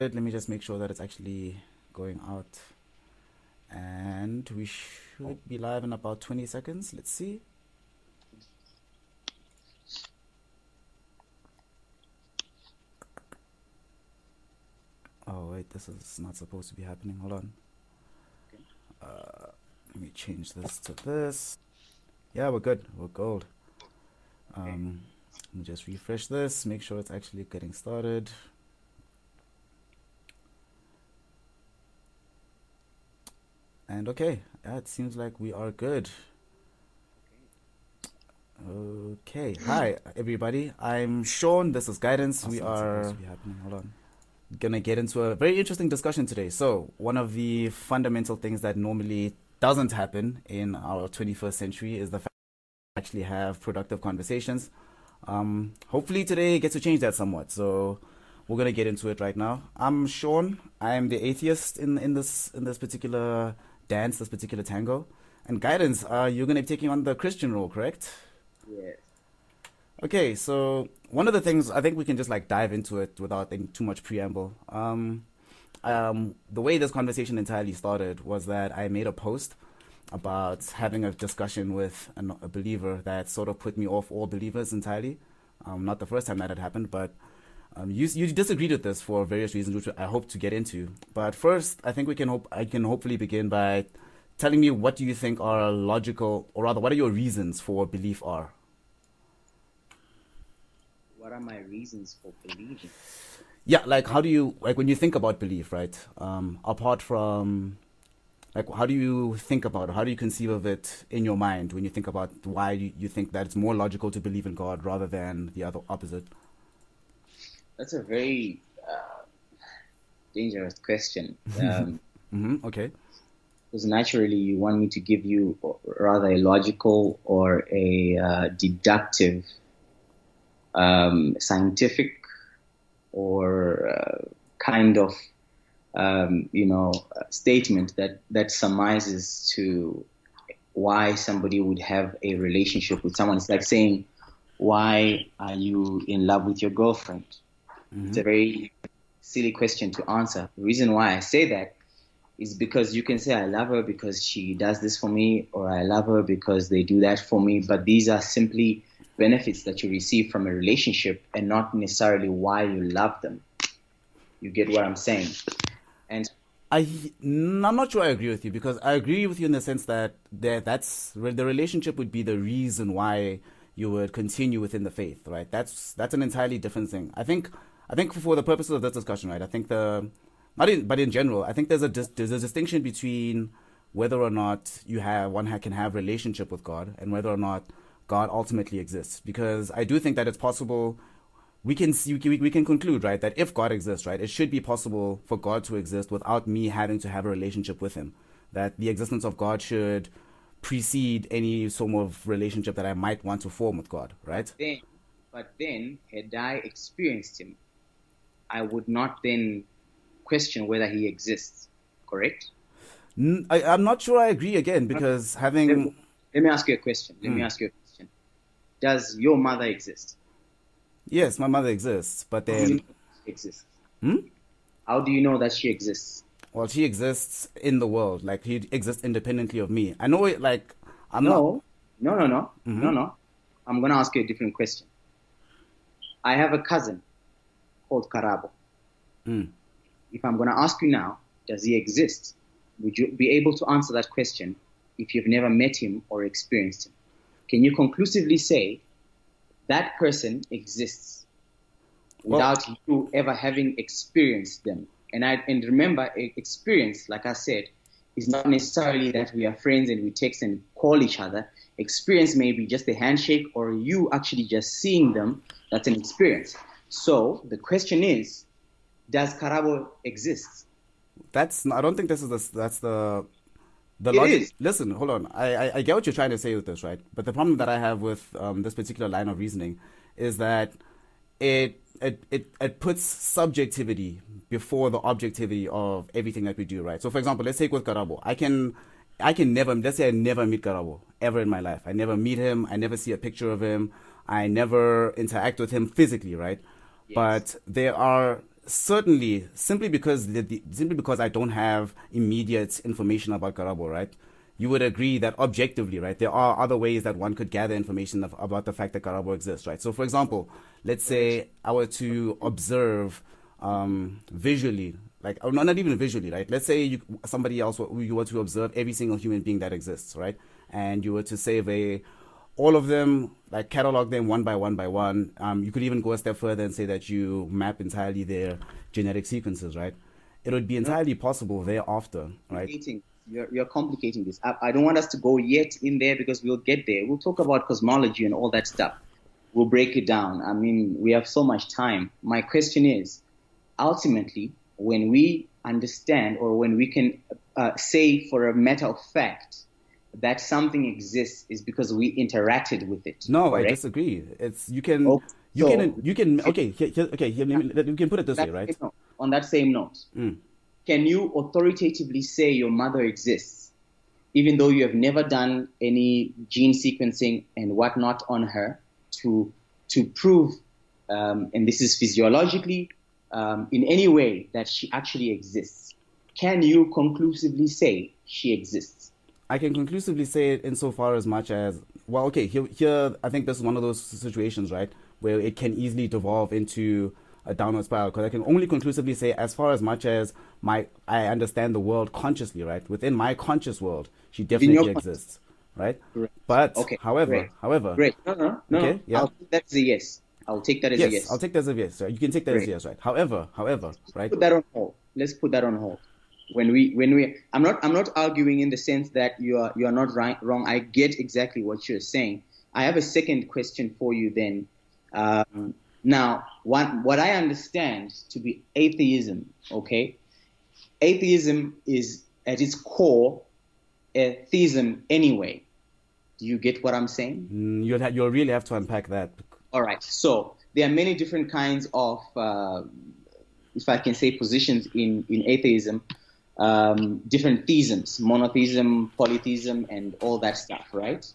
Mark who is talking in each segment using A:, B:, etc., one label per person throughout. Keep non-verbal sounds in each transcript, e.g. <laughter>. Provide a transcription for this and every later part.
A: Let me just make sure that it's actually going out. And we should be live in about 20 seconds. Let's see. Oh, wait, this is not supposed to be happening. Hold on. Uh, let me change this to this. Yeah, we're good. We're gold. Um, let me just refresh this, make sure it's actually getting started. And okay, it seems like we are good. Okay, <clears throat> hi everybody. I'm Sean. This is Guidance. we are Hold on. gonna get into a very interesting discussion today. So, one of the fundamental things that normally doesn't happen in our 21st century is the fact that we actually have productive conversations. Um, hopefully today gets to change that somewhat. So, we're gonna get into it right now. I'm Sean. I'm the atheist in in this in this particular dance, this particular tango. And guidance, uh, you're going to be taking on the Christian role, correct?
B: Yes.
A: Okay, so one of the things I think we can just like dive into it without too much preamble. Um, um, the way this conversation entirely started was that I made a post about having a discussion with an, a believer that sort of put me off all believers entirely. Um, not the first time that had happened, but um, you you disagreed with this for various reasons, which I hope to get into. But first, I think we can hope I can hopefully begin by telling me what do you think are logical, or rather, what are your reasons for belief are?
B: What are my reasons for believing?
A: Yeah, like how do you like when you think about belief, right? Um, apart from like how do you think about it? How do you conceive of it in your mind when you think about why you, you think that it's more logical to believe in God rather than the other opposite?
B: That's a very uh, dangerous question. <laughs> Um,
A: mm-hmm. Okay.
B: Because naturally, you want me to give you rather a logical or a uh, deductive, um, scientific, or uh, kind of, um, you know, statement that that surmises to why somebody would have a relationship with someone. It's like saying, "Why are you in love with your girlfriend?" Mm-hmm. It's a very silly question to answer. The reason why I say that is because you can say I love her because she does this for me, or I love her because they do that for me. But these are simply benefits that you receive from a relationship, and not necessarily why you love them. You get what I'm saying? And
A: I, I'm not sure I agree with you because I agree with you in the sense that there, that's the relationship would be the reason why you would continue within the faith, right? That's that's an entirely different thing. I think I think for the purposes of this discussion, right, I think the, not in, but in general, I think there's a there's a distinction between whether or not you have one can have relationship with God and whether or not God ultimately exists. Because I do think that it's possible. We can see, we, we can conclude right that if God exists, right, it should be possible for God to exist without me having to have a relationship with Him. That the existence of God should precede any sort of relationship that I might want to form with God, right?
B: Then, but then, had I experienced Him, I would not then question whether he exists. Correct?
A: I, am not sure I agree again because having.
B: Let me, let me ask you a question. Let mm. me hmm. ask you a question. Does your mother exist?
A: Yes, my mother exists, but then.
B: Exists.
A: Hmm?
B: How do you know that she exists?
A: Well, she exists in the world. Like, he exists independently of me. I know it, like, I'm
B: no, not. No, no, no. Mm-hmm. No, no. I'm going to ask you a different question. I have a cousin called Karabo.
A: Mm.
B: If I'm going to ask you now, does he exist? Would you be able to answer that question if you've never met him or experienced him? Can you conclusively say that person exists without well, you ever having experienced them? And I and remember, experience, like I said, is not necessarily that we are friends and we text and call each other. Experience may be just a handshake or you actually just seeing them. That's an experience. So the question is, does Karabo exist?
A: That's I don't think this is the that's the the
B: it logic. Is.
A: Listen, hold on. I, I, I get what you're trying to say with this, right? But the problem that I have with um, this particular line of reasoning is that it it, it it puts subjectivity before the objectivity of everything that we do, right? So, for example, let's take with Karabo. I can I can never let's say I never meet Karabo ever in my life. I never meet him. I never see a picture of him. I never interact with him physically, right? But there are certainly, simply because the, the, simply because I don't have immediate information about Karabo, right? You would agree that objectively, right, there are other ways that one could gather information of, about the fact that Karabo exists, right? So, for example, let's say I were to observe um, visually, like or not even visually, right? Let's say you, somebody else you were to observe every single human being that exists, right? And you were to say they all of them, like catalog them one by one by one. Um, you could even go a step further and say that you map entirely their genetic sequences, right? It would be entirely possible thereafter, right?
B: You're, you're complicating this. I, I don't want us to go yet in there because we'll get there. We'll talk about cosmology and all that stuff. We'll break it down. I mean, we have so much time. My question is, ultimately, when we understand or when we can uh, say for a matter of fact that something exists is because we interacted with it.
A: No, correct? I disagree. It's you can oh, you so, can you can okay here, here, okay here, you can put it this way, right?
B: Note, on that same note, mm. can you authoritatively say your mother exists, even though you have never done any gene sequencing and whatnot on her to to prove, um, and this is physiologically um, in any way that she actually exists? Can you conclusively say she exists?
A: I can conclusively say it insofar as much as well. Okay, here, here I think this is one of those situations, right, where it can easily devolve into a downward spiral. Because I can only conclusively say, as far as much as my I understand the world consciously, right, within my conscious world, she definitely exists, right? Great. But okay, however, great. however,
B: great. No, no, no. Okay, yeah. I'll take that as a yes. I'll take that as
A: yes,
B: a yes.
A: I'll take that as a yes. Right? You can take that great. as a yes, right? However, however, right?
B: Put that on hold. Let's put that on hold when we when we i'm not i'm not arguing in the sense that you are you are not right, wrong. I get exactly what you're saying. I have a second question for you then. Um, now what what i understand to be atheism okay? Atheism is at its core a theism anyway. Do you get what i'm saying?
A: Mm, you'll, ha- you'll really have to unpack that.
B: All right. So there are many different kinds of uh, if i can say positions in in atheism um, different theisms, monotheism, polytheism, and all that stuff, right?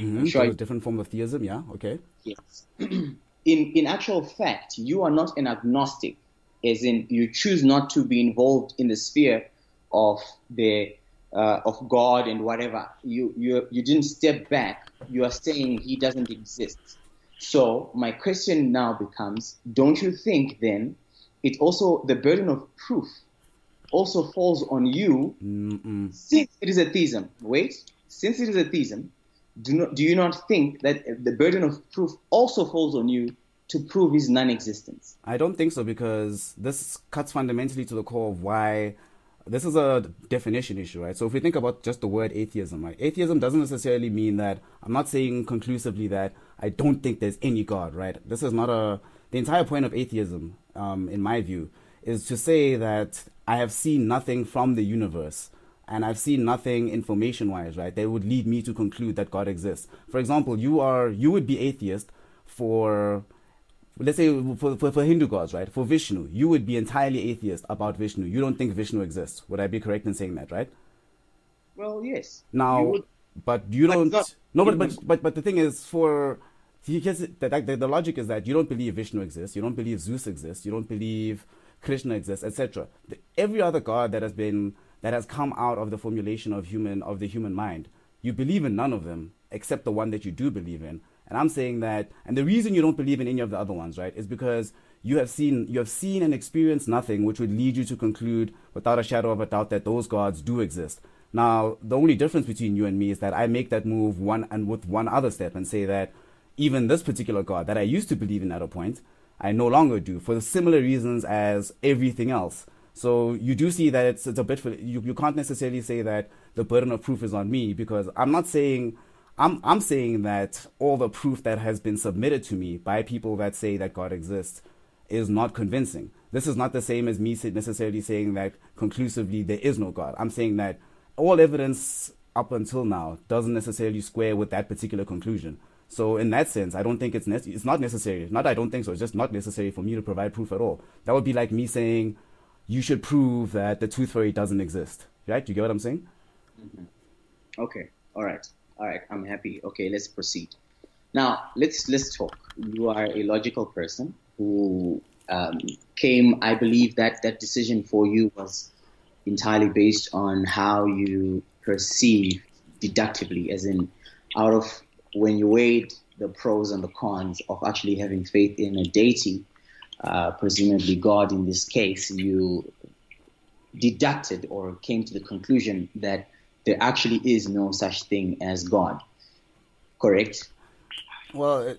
A: Mm-hmm. Sure so different form of theism, yeah, okay.
B: Yes. <clears throat> in in actual fact, you are not an agnostic, as in you choose not to be involved in the sphere of the uh, of God and whatever. You you you didn't step back. You are saying He doesn't exist. So my question now becomes: Don't you think then it also the burden of proof also falls on you Mm-mm. since it is a theism. Wait, since it is a theism, do, not, do you not think that the burden of proof also falls on you to prove his non-existence?
A: I don't think so because this cuts fundamentally to the core of why this is a definition issue, right? So if we think about just the word atheism, right? Atheism doesn't necessarily mean that I'm not saying conclusively that I don't think there's any God, right? This is not a the entire point of atheism, um, in my view, is to say that I have seen nothing from the universe and I've seen nothing information wise, right? That would lead me to conclude that God exists. For example, you are you would be atheist for let's say for, for, for, Hindu gods, right? For Vishnu, you would be entirely atheist about Vishnu. You don't think Vishnu exists. Would I be correct in saying that, right?
B: Well, yes.
A: Now, you but you don't. Not, no, but, but but but the thing is, for the, the, the logic is that you don't believe Vishnu exists. You don't believe Zeus exists. You don't believe Krishna exists, etc. Every other god that has been that has come out of the formulation of human of the human mind, you believe in none of them except the one that you do believe in. And I'm saying that, and the reason you don't believe in any of the other ones, right, is because you have seen you have seen and experienced nothing which would lead you to conclude without a shadow of a doubt that those gods do exist. Now, the only difference between you and me is that I make that move one and with one other step and say that even this particular God that I used to believe in at a point I no longer do for the similar reasons as everything else. So you do see that it's, it's a bit, you, you can't necessarily say that the burden of proof is on me because I'm not saying, I'm, I'm saying that all the proof that has been submitted to me by people that say that God exists is not convincing. This is not the same as me necessarily saying that conclusively there is no God. I'm saying that all evidence up until now doesn't necessarily square with that particular conclusion. So in that sense, I don't think it's it's not necessary. Not I don't think so. It's just not necessary for me to provide proof at all. That would be like me saying, you should prove that the tooth fairy doesn't exist. Right? You get what I'm saying?
B: Mm-hmm. Okay. All right. All right. I'm happy. Okay. Let's proceed. Now let's let's talk. You are a logical person who um, came, I believe that that decision for you was entirely based on how you perceive deductively, as in out of when you weighed the pros and the cons of actually having faith in a deity, uh, presumably God in this case, you deducted or came to the conclusion that there actually is no such thing as God. Correct?
A: Well,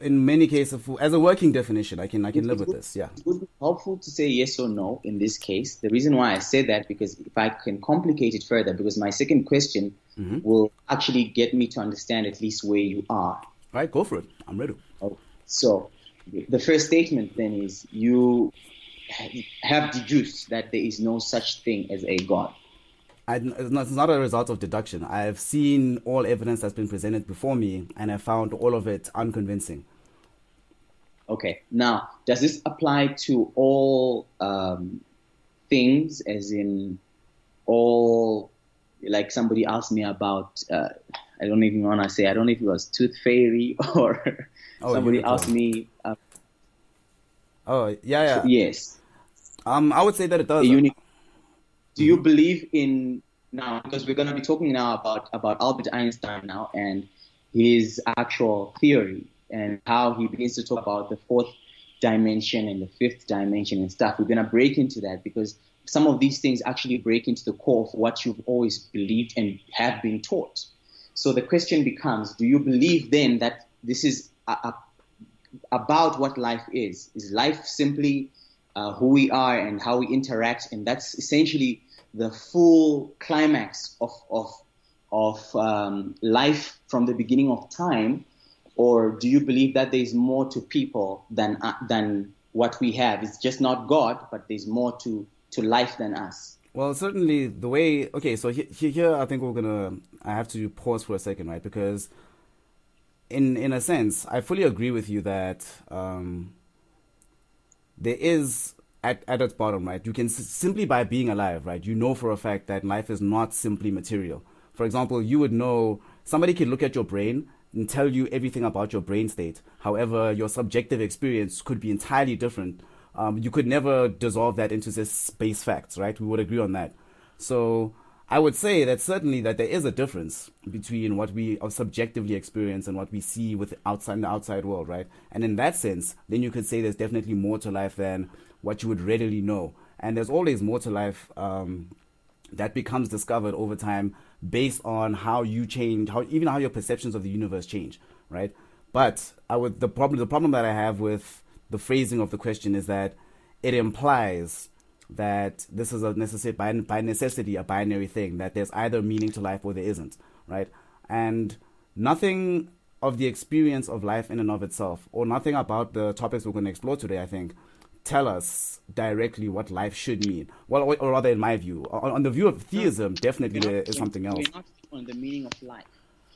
A: in many cases, as a working definition, I can I can live with this. Yeah,
B: it would be helpful to say yes or no in this case. The reason why I say that because if I can complicate it further, because my second question mm-hmm. will actually get me to understand at least where you are. All
A: right, go for it. I'm ready.
B: Oh, so the first statement then is you have deduced that there is no such thing as a God.
A: I, it's not a result of deduction. I've seen all evidence that's been presented before me, and I found all of it unconvincing.
B: Okay. Now, does this apply to all um, things, as in all? Like somebody asked me about. Uh, I don't even want to say. I don't know if it was tooth fairy <laughs> or oh, somebody unicorn. asked me. Uh,
A: oh yeah, yeah.
B: Yes.
A: Um, I would say that it does.
B: Uni- do you believe in now? Because we're going to be talking now about about Albert Einstein now and his actual theory and how he begins to talk about the fourth dimension and the fifth dimension and stuff. We're going to break into that because some of these things actually break into the core of what you've always believed and have been taught. So the question becomes, do you believe then that this is a, a, about what life is? Is life simply uh, who we are and how we interact? And that's essentially the full climax of of of um, life from the beginning of time, or do you believe that there is more to people than uh, than what we have? It's just not God, but there's more to to life than us.
A: Well, certainly the way. Okay, so here, here I think we're gonna. I have to pause for a second, right? Because in in a sense, I fully agree with you that um, there is at, at its bottom, right, you can s- simply by being alive, right, you know for a fact that life is not simply material. For example, you would know somebody could look at your brain and tell you everything about your brain state. However, your subjective experience could be entirely different. Um, you could never dissolve that into just space facts, right? We would agree on that. So I would say that certainly that there is a difference between what we subjectively experience and what we see with outside in the outside world, right? And in that sense, then you could say there's definitely more to life than what you would readily know. And there's always more to life um, that becomes discovered over time based on how you change, how even how your perceptions of the universe change, right? But I would the problem the problem that I have with the phrasing of the question is that it implies that this is a necessary by, by necessity a binary thing that there's either meaning to life or there isn't, right? And nothing of the experience of life in and of itself, or nothing about the topics we're going to explore today, I think, tell us directly what life should mean. Well, or, or rather, in my view, on, on the view of theism, definitely there is something else.
B: We're not on the meaning of life.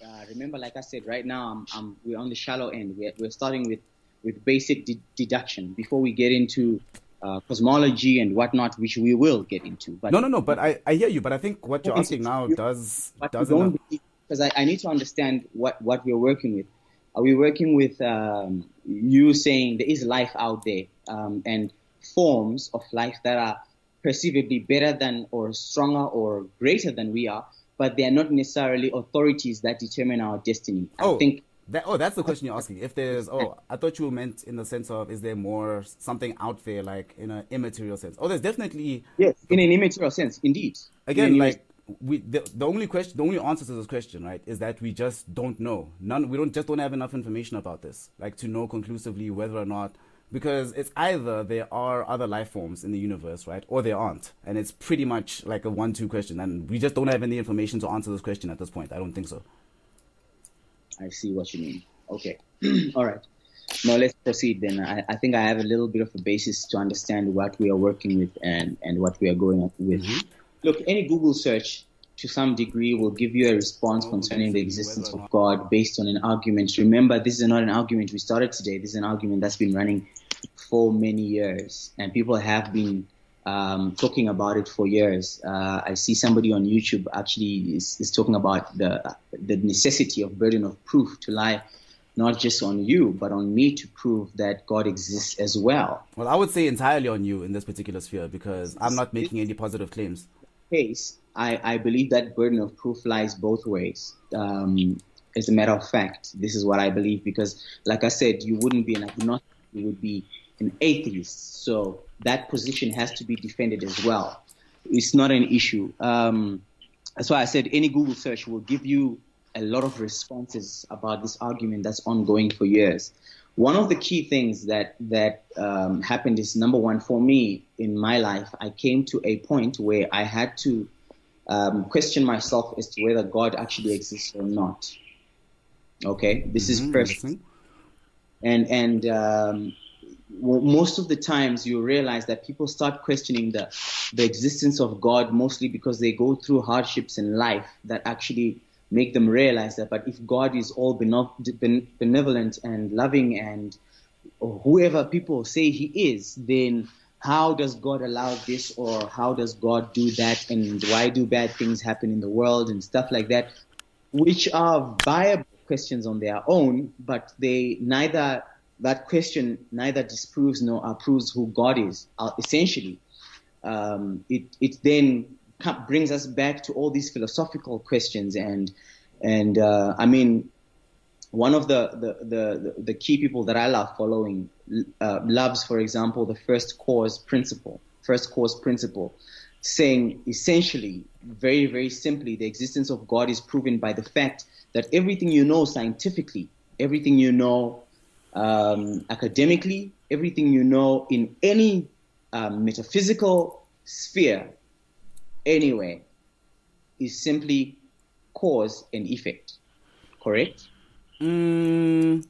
B: Uh, remember, like I said, right now I'm, I'm, we're on the shallow end. We're, we're starting with with basic de- deduction before we get into uh, cosmology and whatnot, which we will get into.
A: But no, no, no. But I, I hear you. But I think what you're asking now does doesn't.
B: Because I, I need to understand what what we're working with. Are we working with um, you saying there is life out there um, and forms of life that are perceivably better than or stronger or greater than we are, but they are not necessarily authorities that determine our destiny.
A: Oh. I think that, oh, that's the question you're asking. If there's, oh, I thought you meant in the sense of, is there more something out there, like in an immaterial sense? Oh, there's definitely.
B: Yes, in an immaterial sense, indeed.
A: Again, like we, the, the only question, the only answer to this question, right, is that we just don't know. None, we don't just don't have enough information about this, like to know conclusively whether or not because it's either there are other life forms in the universe, right, or there aren't, and it's pretty much like a one-two question, and we just don't have any information to answer this question at this point. I don't think so.
B: I see what you mean. Okay, <clears throat> all right. Now let's proceed then. I, I, think I have a little bit of a basis to understand what we are working with and, and what we are going with. Mm-hmm. Look, any Google search to some degree will give you a response concerning the existence of God based on an argument. Remember, this is not an argument we started today. This is an argument that's been running for many years, and people have been um, talking about it for years. Uh, I see somebody on YouTube actually is, is, talking about the the necessity of burden of proof to lie not just on you, but on me to prove that God exists as well.
A: Well, I would say entirely on you in this particular sphere because I'm not making any positive claims.
B: Case, I, I believe that burden of proof lies both ways. Um, as a matter of fact, this is what I believe because, like I said, you wouldn't be an agnostic, you would be an atheist. So that position has to be defended as well. It's not an issue. Um, that's why I said any Google search will give you a lot of responses about this argument that's ongoing for years. One of the key things that that um, happened is number one for me in my life. I came to a point where I had to um, question myself as to whether God actually exists or not. Okay, this mm-hmm, is first, and and um, well, most of the times you realize that people start questioning the the existence of God mostly because they go through hardships in life that actually make them realize that. But if God is all benevolent and loving and whoever people say He is, then how does God allow this or how does God do that and why do bad things happen in the world and stuff like that, which are viable questions on their own, but they neither that question neither disproves nor approves who God is. Uh, essentially, um, it it then brings us back to all these philosophical questions. And and uh, I mean one of the, the, the, the, key people that I love following uh, loves, for example, the first cause principle, first cause principle, saying essentially, very, very simply, the existence of God is proven by the fact that everything you know scientifically, everything you know um, academically, everything you know in any um, metaphysical sphere, anyway, is simply cause and effect. Correct?
A: Mm,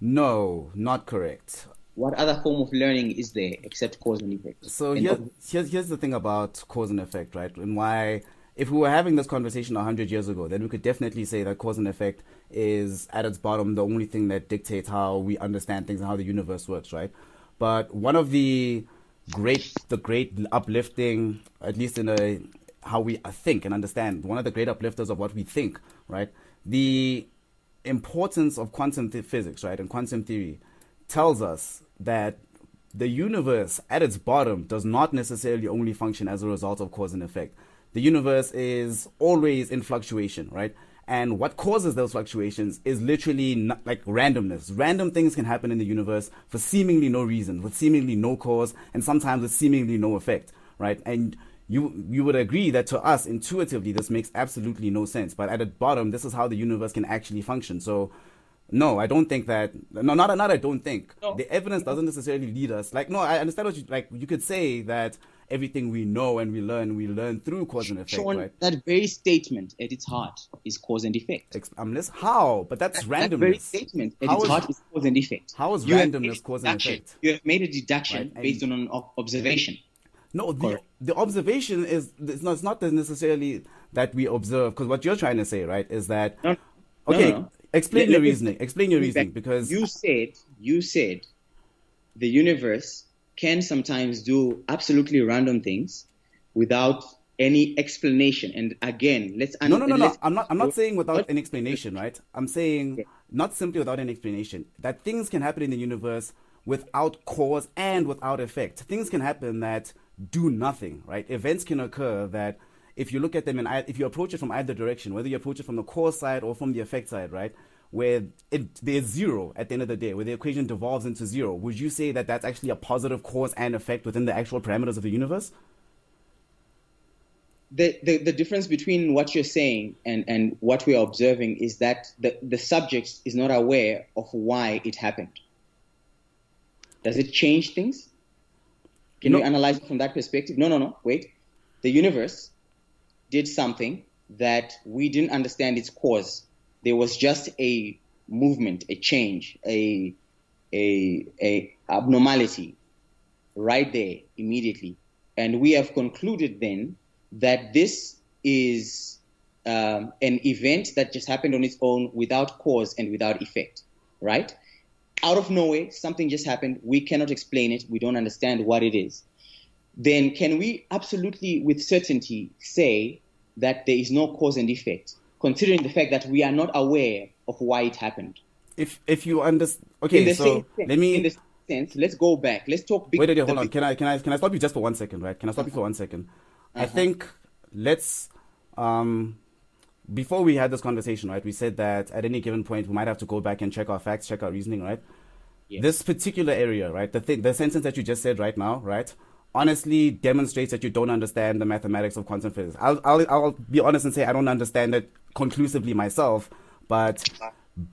A: no, not correct.
B: What other form of learning is there except cause and effect?
A: So here, here's, here's the thing about cause and effect, right? And why, if we were having this conversation 100 years ago, then we could definitely say that cause and effect is at its bottom the only thing that dictates how we understand things and how the universe works, right? But one of the great, the great uplifting, at least in a how we uh, think and understand, one of the great uplifters of what we think, right? The importance of quantum th- physics, right, and quantum theory tells us that the universe at its bottom does not necessarily only function as a result of cause and effect. The universe is always in fluctuation, right? And what causes those fluctuations is literally not, like randomness. Random things can happen in the universe for seemingly no reason, with seemingly no cause, and sometimes with seemingly no effect, right? And you you would agree that to us intuitively this makes absolutely no sense. But at the bottom, this is how the universe can actually function. So no, I don't think that. No, not not. I don't think no. the evidence doesn't necessarily lead us. Like, no, I understand what you like. You could say that everything we know and we learn, we learn through cause and effect. Sean, right?
B: That very statement at its heart is cause and effect.
A: I'm less how, but that's that, randomness. That very
B: statement at how its is, heart is cause and effect.
A: How is you randomness cause and effect?
B: You have made a deduction right? based on an observation.
A: No, the, the observation is it's not, it's not necessarily that we observe because what you're trying to say, right, is that no, okay. No, no. Explain let, your let reasoning. Me, explain your reasoning because
B: you said you said the universe can sometimes do absolutely random things without any explanation. And again, let's
A: no, no, no, no. I'm not. I'm not saying without an explanation, right? I'm saying okay. not simply without an explanation. That things can happen in the universe without cause and without effect. Things can happen that do nothing, right? Events can occur that if you look at them and if you approach it from either direction, whether you approach it from the cause side or from the effect side, right? Where it, there's zero at the end of the day, where the equation devolves into zero, would you say that that's actually a positive cause and effect within the actual parameters of the universe?
B: The, the, the difference between what you're saying and, and what we are observing is that the, the subject is not aware of why it happened. Does it change things? Can no. we analyze it from that perspective? No, no, no. Wait. The universe did something that we didn't understand its cause. There was just a movement, a change, a a, a abnormality right there immediately, and we have concluded then that this is um, an event that just happened on its own without cause and without effect, right? out of nowhere, something just happened. We cannot explain it. We don't understand what it is. Then can we absolutely, with certainty, say that there is no cause and effect, considering the fact that we are not aware of why it happened?
A: if if you understand, okay, so let me.
B: In the sense, let's go back. Let's talk.
A: Big, wait, wait, hold on. Can I can I can I stop you just for one second, right? Can I stop uh-huh. you for one second? Uh-huh. I think let's um before we had this conversation, right? We said that at any given point we might have to go back and check our facts, check our reasoning, right? Yes. This particular area, right? The thing, the sentence that you just said right now, right? Honestly demonstrates that you don't understand the mathematics of quantum physics. I'll, I'll, I'll be honest and say I don't understand it conclusively myself, but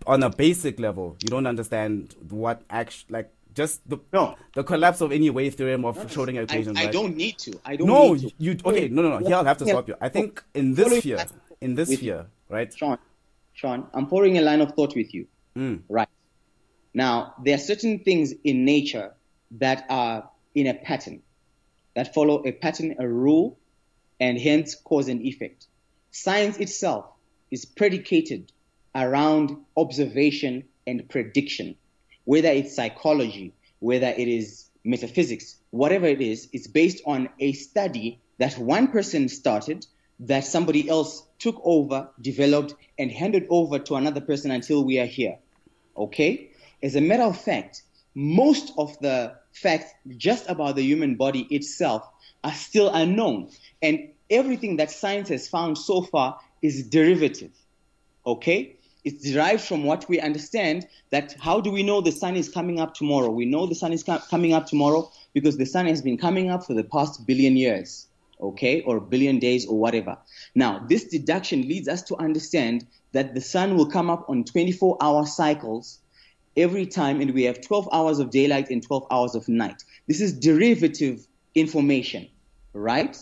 A: on a basic level, you don't understand what actually, like, just the no. the collapse of any wave theorem of no, Schrodinger equation.
B: I,
A: I right?
B: don't need to. I don't.
A: No,
B: need to.
A: you okay? No, no, no. Here I'll have to stop you. I think in this sphere, in this sphere, right?
B: Sean, Sean, I'm pouring a line of thought with you.
A: Mm.
B: Right. Now, there are certain things in nature that are in a pattern that follow a pattern, a rule, and hence cause and effect. Science itself is predicated around observation and prediction. Whether it's psychology, whether it is metaphysics, whatever it is, it's based on a study that one person started, that somebody else took over, developed, and handed over to another person until we are here. Okay? As a matter of fact, most of the facts just about the human body itself are still unknown. And everything that science has found so far is derivative. Okay? It's derived from what we understand that how do we know the sun is coming up tomorrow? We know the sun is com- coming up tomorrow because the sun has been coming up for the past billion years, okay, or billion days or whatever. Now, this deduction leads us to understand that the sun will come up on 24 hour cycles every time, and we have 12 hours of daylight and 12 hours of night. This is derivative information, right?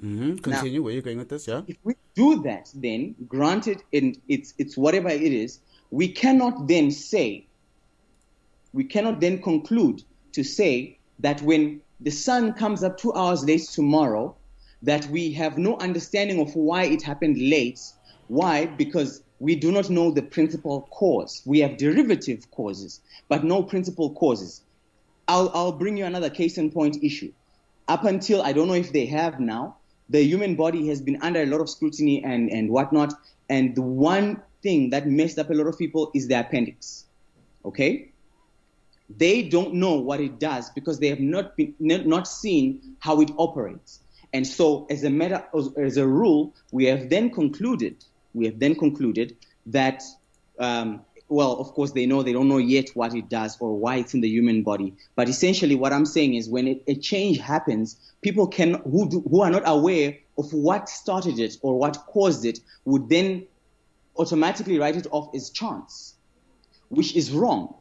A: Mm-hmm. Continue. Now, Where are you going with this? Yeah.
B: If we do that, then granted, in it's it's whatever it is, we cannot then say, we cannot then conclude to say that when the sun comes up two hours late tomorrow, that we have no understanding of why it happened late. Why? Because we do not know the principal cause. We have derivative causes, but no principal causes. I'll, I'll bring you another case in point issue. Up until, I don't know if they have now, the human body has been under a lot of scrutiny and, and whatnot. And the one thing that messed up a lot of people is the appendix. Okay? They don't know what it does because they have not been not seen how it operates. And so, as a matter as a rule, we have then concluded we have then concluded that, um, well, of course, they know they don't know yet what it does or why it's in the human body. But essentially, what I'm saying is when it, a change happens, people can who do, who are not aware of what started it or what caused it would then automatically write it off as chance, which is wrong.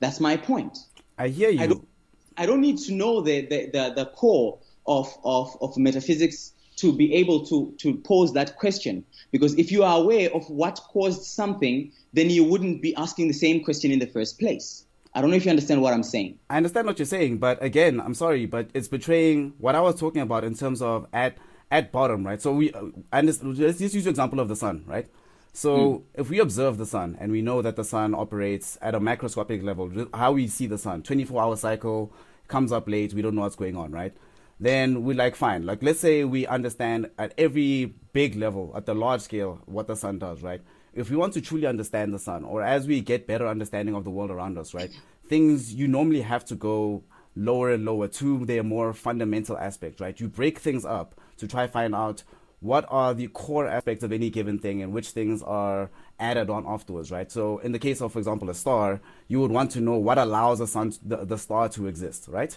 B: That's my point.
A: I hear you.
B: I don't, I don't need to know the, the, the, the core of, of, of metaphysics to be able to, to pose that question. Because if you are aware of what caused something, then you wouldn't be asking the same question in the first place. I don't know if you understand what I'm saying.
A: I understand what you're saying, but again, I'm sorry, but it's betraying what I was talking about in terms of at at bottom, right? So we, and let's just use the example of the sun, right? So mm. if we observe the sun and we know that the sun operates at a macroscopic level, how we see the sun, 24 hour cycle, comes up late, we don't know what's going on, right? Then we like fine. Like let's say we understand at every big level, at the large scale, what the sun does, right? If we want to truly understand the sun, or as we get better understanding of the world around us, right? Things you normally have to go lower and lower to their more fundamental aspects, right? You break things up to try find out what are the core aspects of any given thing and which things are added on afterwards, right? So in the case of, for example, a star, you would want to know what allows the sun, the, the star to exist, right?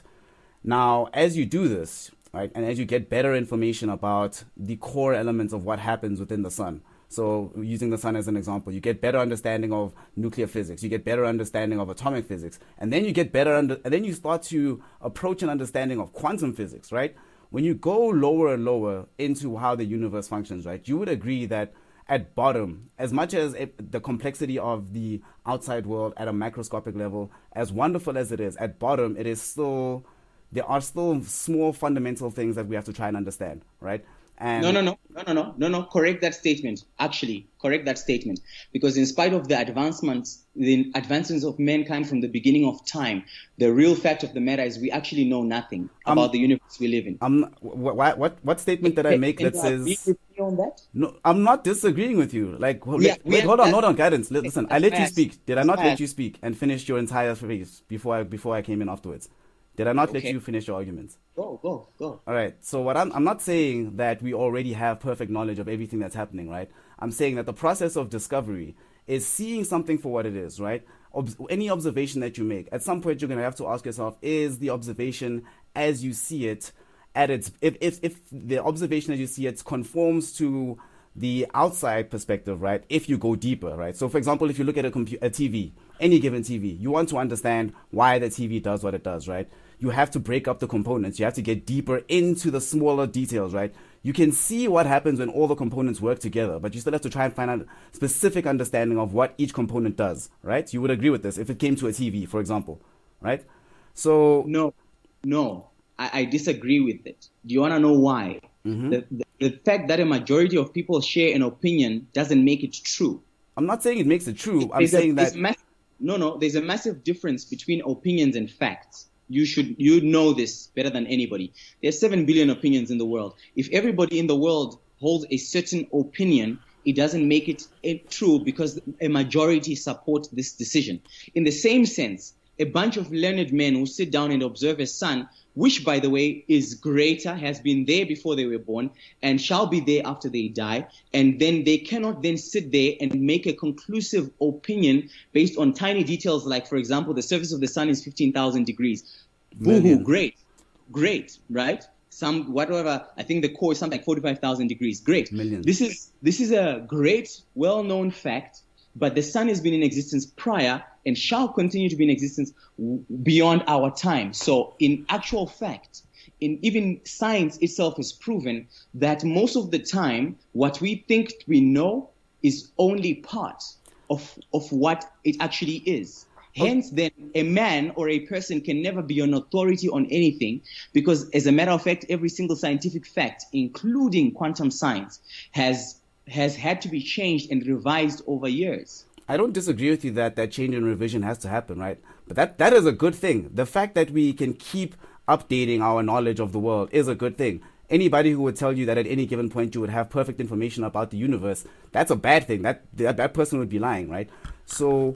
A: Now, as you do this, right, and as you get better information about the core elements of what happens within the sun, so using the sun as an example, you get better understanding of nuclear physics, you get better understanding of atomic physics, and then you get better under, and then you start to approach an understanding of quantum physics, right? When you go lower and lower into how the universe functions, right, you would agree that at bottom, as much as it, the complexity of the outside world at a macroscopic level, as wonderful as it is, at bottom, it is still there are still small fundamental things that we have to try and understand, right?
B: And no, no, no, no, no, no, no, no. Correct that statement. Actually, correct that statement. Because in spite of the advancements, the advancements of mankind from the beginning of time, the real fact of the matter is we actually know nothing um, about the universe we live in.
A: Um, what, what, what statement did I make that says?
B: On that?
A: No, I'm not disagreeing with you. Like, yeah, wait, hold on, hold on, guidance. Listen, I let you speak. Did I not let you speak and finish your entire phrase before I before I came in afterwards? Did I not okay. let you finish your arguments?
B: Go, go, go.
A: All right. So what I'm I'm not saying that we already have perfect knowledge of everything that's happening, right? I'm saying that the process of discovery is seeing something for what it is, right? Ob- any observation that you make, at some point you're going to have to ask yourself, is the observation as you see it at its if if if the observation as you see it conforms to the outside perspective, right? If you go deeper, right? So, for example, if you look at a, compu- a TV, any given TV, you want to understand why the TV does what it does, right? You have to break up the components. You have to get deeper into the smaller details, right? You can see what happens when all the components work together, but you still have to try and find a specific understanding of what each component does, right? You would agree with this if it came to a TV, for example, right? So
B: no, no, I, I disagree with it. Do you want to know why? Mm-hmm. The, the, the fact that a majority of people share an opinion doesn't make it true.
A: I'm not saying it makes it true. I'm saying a, that.
B: Mass- no, no, there's a massive difference between opinions and facts you should you know this better than anybody. There's seven billion opinions in the world. If everybody in the world holds a certain opinion, it doesn't make it eh, true because a majority support this decision. In the same sense, a bunch of learned men who sit down and observe a sun, which by the way is greater, has been there before they were born, and shall be there after they die, and then they cannot then sit there and make a conclusive opinion based on tiny details like, for example, the surface of the sun is 15,000 degrees. Boohoo, great, great, right? Some whatever. I think the core is something like 45,000 degrees. Great.
A: Millions.
B: This is this is a great, well-known fact. But the sun has been in existence prior and shall continue to be in existence beyond our time. So, in actual fact, in even science itself has proven that most of the time, what we think we know is only part of of what it actually is. Oh. Hence, then, a man or a person can never be an authority on anything because, as a matter of fact, every single scientific fact, including quantum science, has has had to be changed and revised over years.
A: I don't disagree with you that that change and revision has to happen, right? But that that is a good thing. The fact that we can keep updating our knowledge of the world is a good thing. Anybody who would tell you that at any given point you would have perfect information about the universe, that's a bad thing. That that, that person would be lying, right? So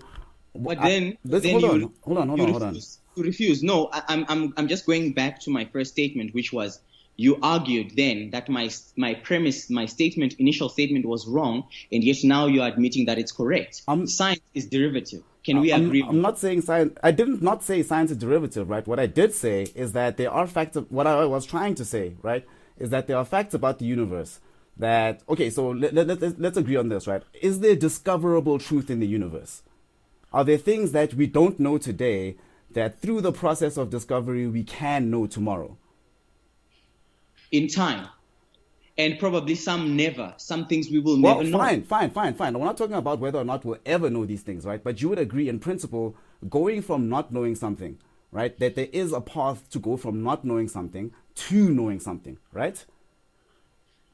B: but then,
A: I, then
B: hold,
A: you,
B: on,
A: hold on, hold on, hold on,
B: You refuse. No, I, I'm, I'm, I'm just going back to my first statement, which was you argued then that my my premise, my statement, initial statement was wrong, and yet now you are admitting that it's correct. Um, science is derivative. Can we
A: I'm,
B: agree?
A: I'm not saying science. I didn't not say science is derivative, right? What I did say is that there are facts. What I was trying to say, right, is that there are facts about the universe. That okay, so let, let, let, let's agree on this, right? Is there discoverable truth in the universe? Are there things that we don't know today that through the process of discovery we can know tomorrow?
B: In time. And probably some never. Some things we will well, never
A: know. Fine, fine, fine, fine. We're not talking about whether or not we'll ever know these things, right? But you would agree in principle, going from not knowing something, right? That there is a path to go from not knowing something to knowing something, right?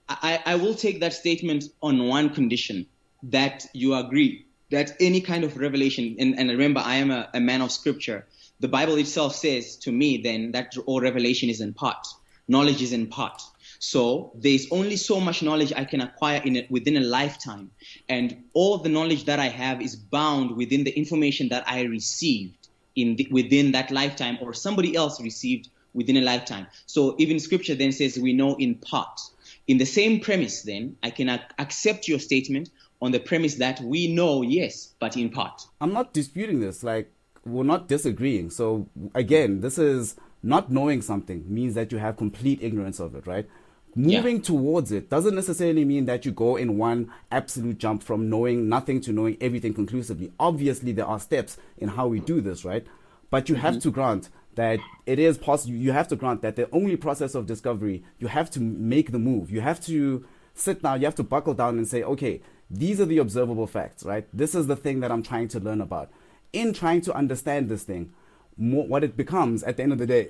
B: I, I will take that statement on one condition that you agree that any kind of revelation, and, and remember, I am a, a man of scripture. The Bible itself says to me then that all revelation is in part, knowledge is in part. So there's only so much knowledge I can acquire in it within a lifetime. And all the knowledge that I have is bound within the information that I received in the, within that lifetime or somebody else received within a lifetime. So even scripture then says we know in part. In the same premise then, I can ac- accept your statement on the premise that we know, yes, but in part.
A: I'm not disputing this. Like, we're not disagreeing. So, again, this is not knowing something means that you have complete ignorance of it, right? Moving yeah. towards it doesn't necessarily mean that you go in one absolute jump from knowing nothing to knowing everything conclusively. Obviously, there are steps in how we do this, right? But you mm-hmm. have to grant that it is possible. You have to grant that the only process of discovery, you have to make the move. You have to sit down, you have to buckle down and say, okay, these are the observable facts, right? This is the thing that I'm trying to learn about. In trying to understand this thing, more, what it becomes at the end of the day,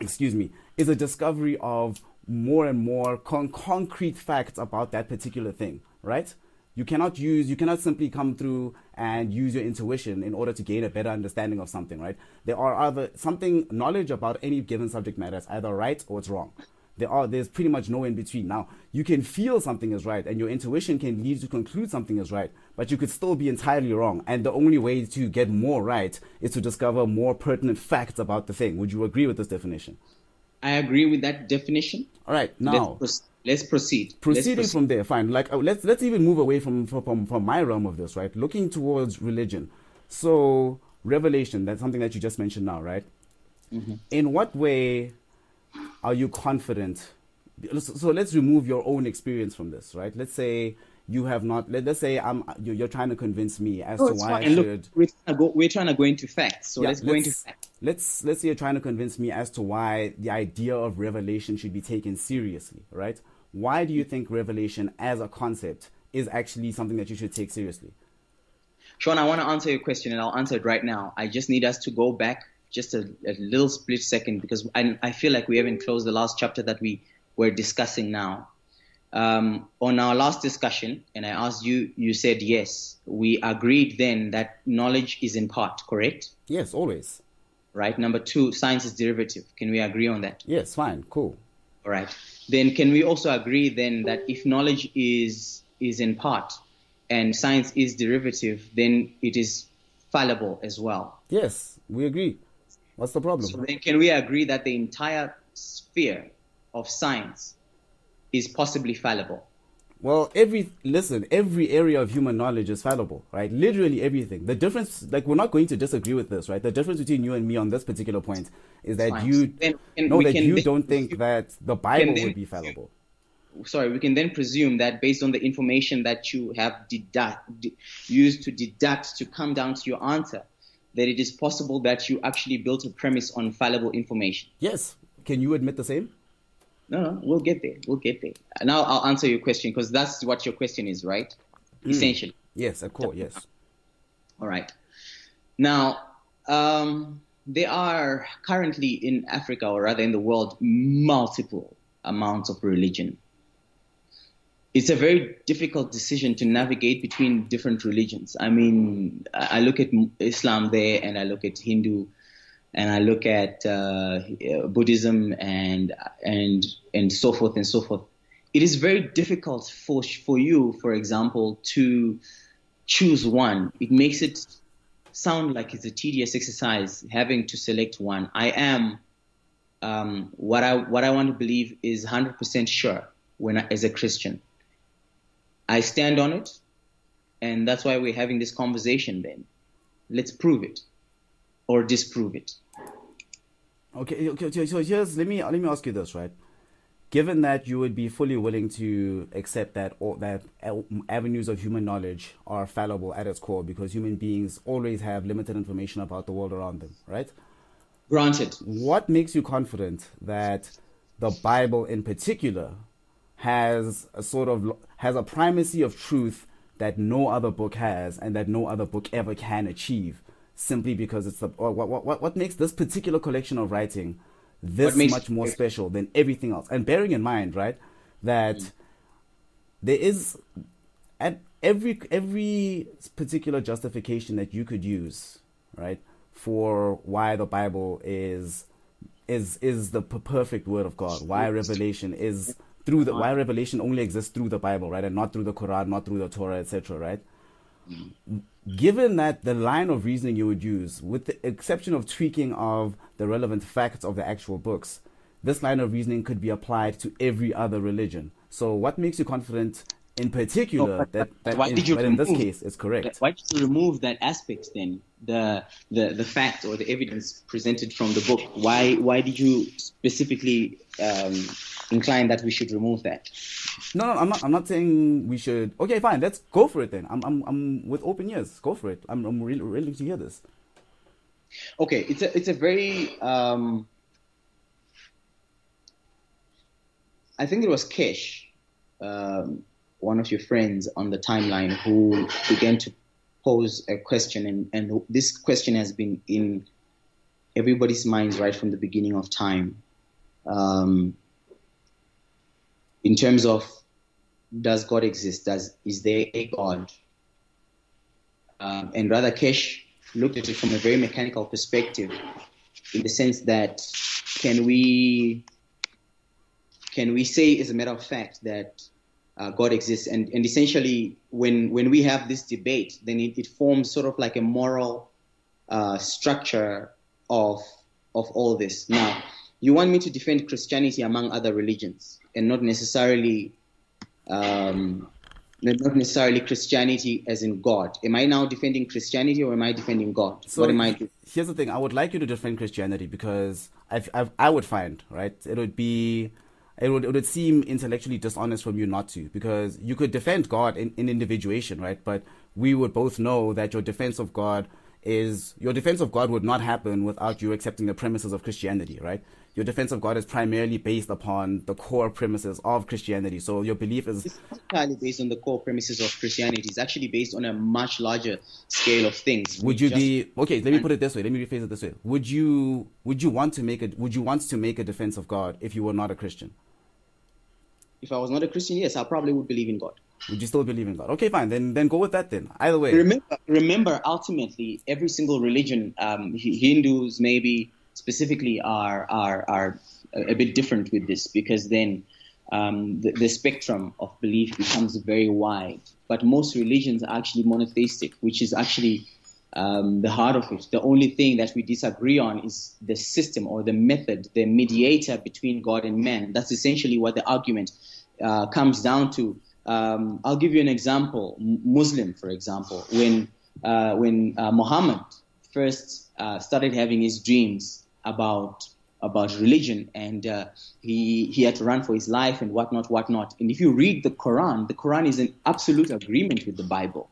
A: excuse me, is a discovery of more and more con- concrete facts about that particular thing, right? You cannot use, you cannot simply come through and use your intuition in order to gain a better understanding of something, right? There are other, something, knowledge about any given subject matter is either right or it's wrong. There are, there's pretty much no in between. Now, you can feel something is right and your intuition can lead you to conclude something is right, but you could still be entirely wrong. And the only way to get more right is to discover more pertinent facts about the thing. Would you agree with this definition?
B: I agree with that definition.
A: All right, now.
B: Let's let's proceed.
A: Proceeding
B: let's proceed.
A: from there, fine. Like uh, let's let's even move away from, from from my realm of this, right? Looking towards religion. So revelation, that's something that you just mentioned now, right?
B: Mm-hmm.
A: In what way are you confident? So let's remove your own experience from this, right? Let's say you have not. Let, us say I'm. You're, you're, trying to convince me as
B: no,
A: to why
B: fine.
A: I
B: Look,
A: should.
B: we're, trying to go, we're trying to go into facts. So
A: Yeah,
B: let's go into facts.
A: let's let's say you're trying to convince me as to why the idea of revelation should be taken seriously, right? Why do you think revelation as a concept is actually something that you should take seriously?
B: Sean, I want to answer your question, and I'll answer it right now. I just need us to go back just a, a little split second because I, I feel like we haven't closed the last chapter that we were discussing now. Um, on our last discussion, and I asked you, you said yes. We agreed then that knowledge is in part, correct?
A: Yes, always.
B: Right. Number two, science is derivative. Can we agree on that?
A: Yes, fine, cool.
B: All right. Then can we also agree then that if knowledge is is in part and science is derivative, then it is fallible as well.
A: Yes, we agree. What's the problem?
B: So then can we agree that the entire sphere of science is possibly fallible?
A: Well, every listen, every area of human knowledge is fallible, right? Literally everything. The difference, like, we're not going to disagree with this, right? The difference between you and me on this particular point is that
B: Fine.
A: you
B: Then
A: that you
B: then-
A: don't think that the Bible
B: then-
A: would be fallible.
B: Sorry, we can then presume that based on the information that you have deduct, de- used to deduct to come down to your answer, that it is possible that you actually built a premise on fallible information.
A: Yes. Can you admit the same?
B: No, no, we'll get there. We'll get there. Now I'll answer your question because that's what your question is, right? Essentially.
A: Yes, of course. Yes.
B: All right. Now, um, there are currently in Africa, or rather in the world, multiple amounts of religion. It's a very difficult decision to navigate between different religions. I mean, I look at Islam there, and I look at Hindu, and I look at uh, Buddhism, and and and so forth and so forth. It is very difficult for for you, for example, to choose one. It makes it sound like it's a tedious exercise having to select one. I am um, what I what I want to believe is 100% sure when I, as a Christian. I stand on it, and that's why we're having this conversation. Then, let's prove it or disprove it.
A: Okay, okay, so- here's let me let me ask you this, right? Given that you would be fully willing to accept that all that avenues of human knowledge are fallible at its core because human beings always have limited information about the world around them, right?
B: Granted,
A: What makes you confident that the Bible in particular has a sort of has a primacy of truth that no other book has and that no other book ever can achieve simply because it's the what what what, what makes this particular collection of writing this
B: makes-
A: much more special than everything else? And bearing in mind right that there is at every every particular justification that you could use right for why the bible is is is the perfect word of god why revelation is through the why revelation only exists through the bible right? And not through the quran not through the torah etc right? Mm-hmm. Given that the line of reasoning you would use with the exception of tweaking of the relevant facts of the actual books this line of reasoning could be applied to every other religion. So what makes you confident in particular
B: No, but-
A: that,
B: but
A: that
B: why
A: in,
B: did you
A: that in this case is correct?
B: why did you remove that aspect then? The the the fact or the evidence presented from the book. Why why did you specifically um, incline that we should remove that?
A: No, no, I'm not. I'm not saying we should. Okay, fine. Let's go for it then. I'm, I'm, I'm with open ears. Go for it. I'm, I'm really, really to hear this.
B: Okay, it's a it's a very um, I think it was Kesh, um, one of your friends on the timeline, who began to pose a question, and, and this question has been in everybody's minds right from the beginning of time. Um, in terms of does God exist? Does is there a God? Um, and rather, Kesh looked at it from a very mechanical perspective, in the sense that can we can we say, as a matter of fact, that uh, God exists? And, and essentially, when when we have this debate, then it, it forms sort of like a moral uh, structure of of all this. Now, you want me to defend Christianity among other religions, and not necessarily um, not necessarily Christianity as in God. Am I now defending Christianity or am I defending God?
A: So what am I doing? Here's the thing. I would like you to defend Christianity because I've, I've, i would find, right, it would be, it would, it would seem intellectually dishonest from you not to because you could defend God in, in individuation, right? But we would both know that your defense of God is, your defense of God would not happen without you accepting the premises of Christianity, right? your defense of God is primarily based upon the core premises of Christianity. So your belief is
B: it's not entirely based on the core premises of Christianity. It's actually based on a much larger scale of things.
A: Would you be okay? Let me put it this way. Let me rephrase it this way. Would you would you want to make a would you want to make a defense of God if you were not a Christian?
B: If I was not a Christian, yes, I probably would believe in God.
A: Would you still believe in God? Okay, fine. Then then go with that. Then either way.
B: Remember, remember. Ultimately, every single religion, um, Hindus maybe specifically are are are a bit different with this because then um, the, the, spectrum of belief becomes very wide. But most religions are actually monotheistic, which is actually um, the heart of it. The only thing that we disagree on is the system or the method, the mediator between God and man. That's essentially what the argument uh, comes down to. Um, I'll give you an example. Muslim, for example, when uh, when uh, Muhammad first uh, started having his dreams about about religion, and uh, he he had to run for his life and whatnot, whatnot. And if you read the Quran, the Quran is in absolute agreement with the Bible.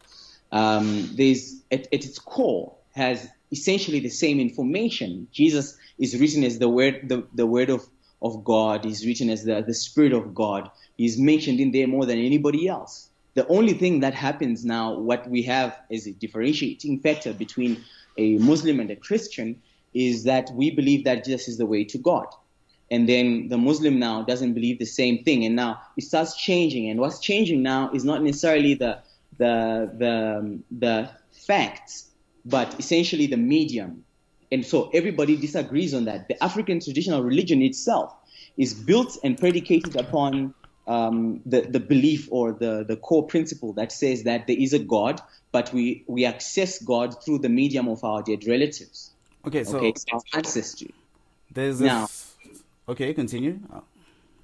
B: Um, there's at, at its core has essentially the same information. Jesus is written as the word the, the word of of God. He's written as the, the Spirit of God. He's mentioned in there more than anybody else. The only thing that happens now, what we have as a differentiating factor between a Muslim and a Christian is that we believe that Jesus is the way to God. And then the Muslim now doesn't believe the same thing. And now it starts changing. And what's changing now is not necessarily the, the, the, um, the facts, but essentially the medium. And so everybody disagrees on that. The African traditional religion itself is built and predicated upon um, the, the belief or the, the core principle that says that there is a God, but we, we access God through the medium of our dead relatives.
A: Okay, so
B: okay, ancestry.
A: There's this... now. Okay, continue. Oh.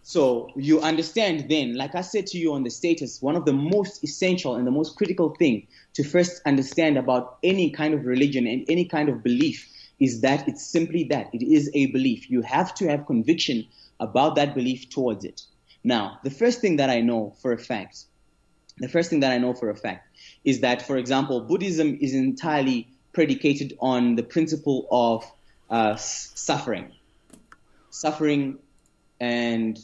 B: So you understand then, like I said to you on the status, one of the most essential and the most critical thing to first understand about any kind of religion and any kind of belief is that it's simply that it is a belief. You have to have conviction about that belief towards it. Now, the first thing that I know for a fact, the first thing that I know for a fact is that, for example, Buddhism is entirely predicated on the principle of uh, suffering. Suffering and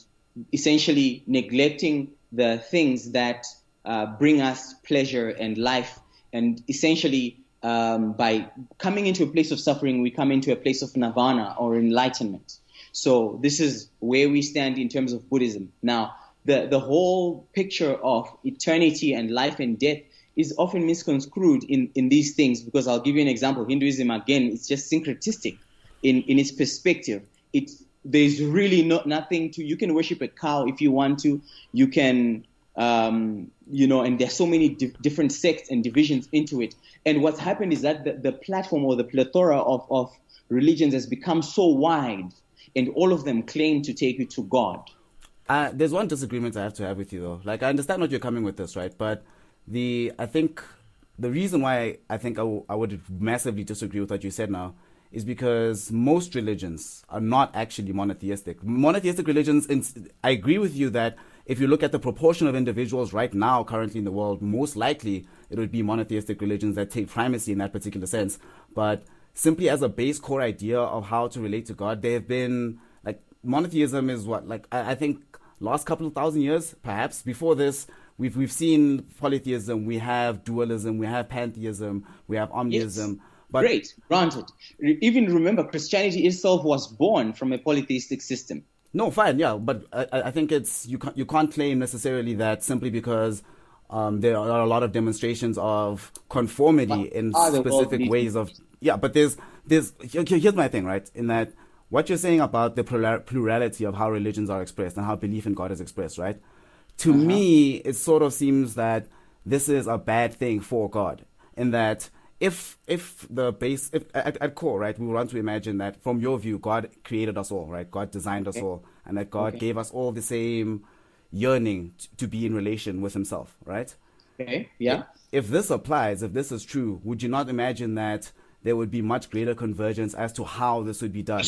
B: essentially neglecting the things that uh, bring us pleasure and life. And essentially, um, by coming into a place of suffering, we come into a place of nirvana or enlightenment. So this is where we stand in terms of Buddhism. Now, the, the whole picture of eternity and life and death is often misconstrued in, in these things because I'll give you an example. Hinduism, again, it's just syncretistic in, in its perspective. It's, there's really not, nothing to, you can worship a cow if you want to. You can, um, you know, and there's so many di- different sects and divisions into it. And what's happened is that the, the platform or the plethora of, of religions has become so wide and all of them claim to take you to God.
A: Uh, there's one disagreement I have to have with you though. Like I understand what you're coming with this, right? But the I think the reason why I think I, w- I would massively disagree with what you said now is because most religions are not actually monotheistic. Monotheistic religions, I agree with you that if you look at the proportion of individuals right now currently in the world, most likely it would be monotheistic religions that take primacy in that particular sense. But simply as a base core idea of how to relate to God, there have been like monotheism is what like I, I think last couple of thousand years, perhaps before this, we've we've seen polytheism, we have dualism, we have pantheism, we have omnism.
B: Yes. But Great, granted. Even remember, Christianity itself was born from a polytheistic system.
A: No, fine, yeah, but I, I think it's you can't you can't claim necessarily that simply because um, there are a lot of demonstrations of conformity in specific ways of yeah. But there's there's here's my thing, right? In that what you're saying about the plurality of how religions are expressed and how belief in God is expressed, right? To uh-huh. me, it sort of seems that this is a bad thing for God, in that if if the base if at, at core right we want to imagine that from your view god created us all right? God designed okay. us all and that god okay. gave us all the same yearning t- to be in relation with himself right?
B: Okay. Yeah.
A: If, if this applies if this is true would you not imagine that there would be much greater convergence as to how this would be done.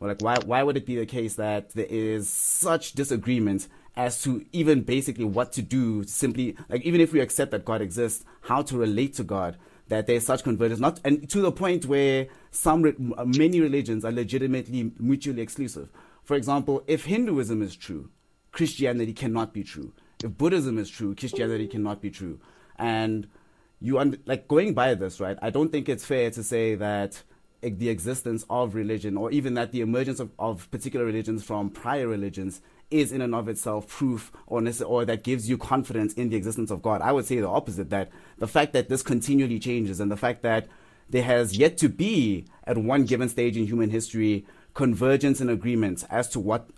A: Or like why why would it be the case that there is such disagreement as to even basically what to do simply like even if we accept that god exists how to relate to god that there's such convergence, not and to the point where some many religions are legitimately mutually exclusive. For example, if Hinduism is true, Christianity cannot be true. If Buddhism is true, Christianity cannot be true. And you un- like going by this, right? I don't think it's fair to say that the existence of religion or even that the emergence of, of particular religions from prior religions is in and of itself proof or, or that gives you confidence in the existence of God. I would say the opposite that the fact that this continually changes and the fact that there has yet to be at one given stage in human history convergence and agreement as to what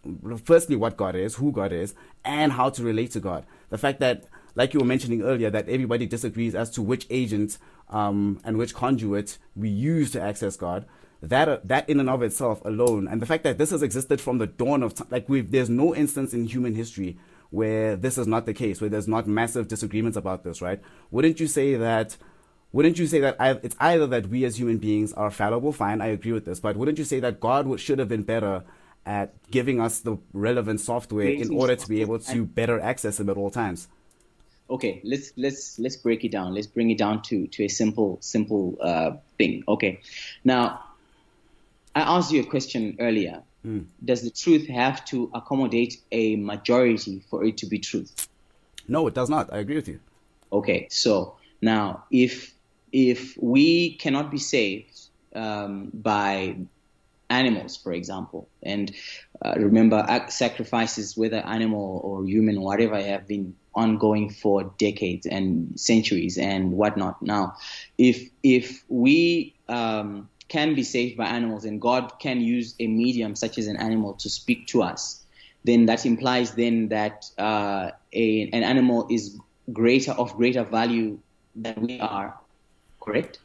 A: firstly what God is, who God is, and how to relate to God. The fact that like you were mentioning earlier, that everybody disagrees as to which agent um, and which conduit we use to access God that uh, that in and of itself alone, and the fact that this has existed from the dawn of time, like we've there's no instance in human history where this is not the case, where there's not massive disagreements about this, right? Wouldn't you say that? Wouldn't you say that I, it's either that we as human beings are fallible? Fine, I agree with this, but wouldn't you say that God would, should have been better at giving us the relevant software in order to be able to better access them at all times?
B: okay let's let's let's break it down let's bring it down to to a simple simple uh, thing okay now I asked you a question earlier. Mm. Does the truth have to accommodate a majority for it to be truth?
A: No, it does not. I agree with you.
B: Okay, so now if if we cannot be saved um, by animals, for example, and uh, remember sacrifices, whether animal or human, or whatever, have been ongoing for decades and centuries and whatnot. Now, if if we um, can be saved by animals and God can use a medium such as an animal to speak to us, then that implies then that uh, a, an animal is greater of greater value than we are. Correct?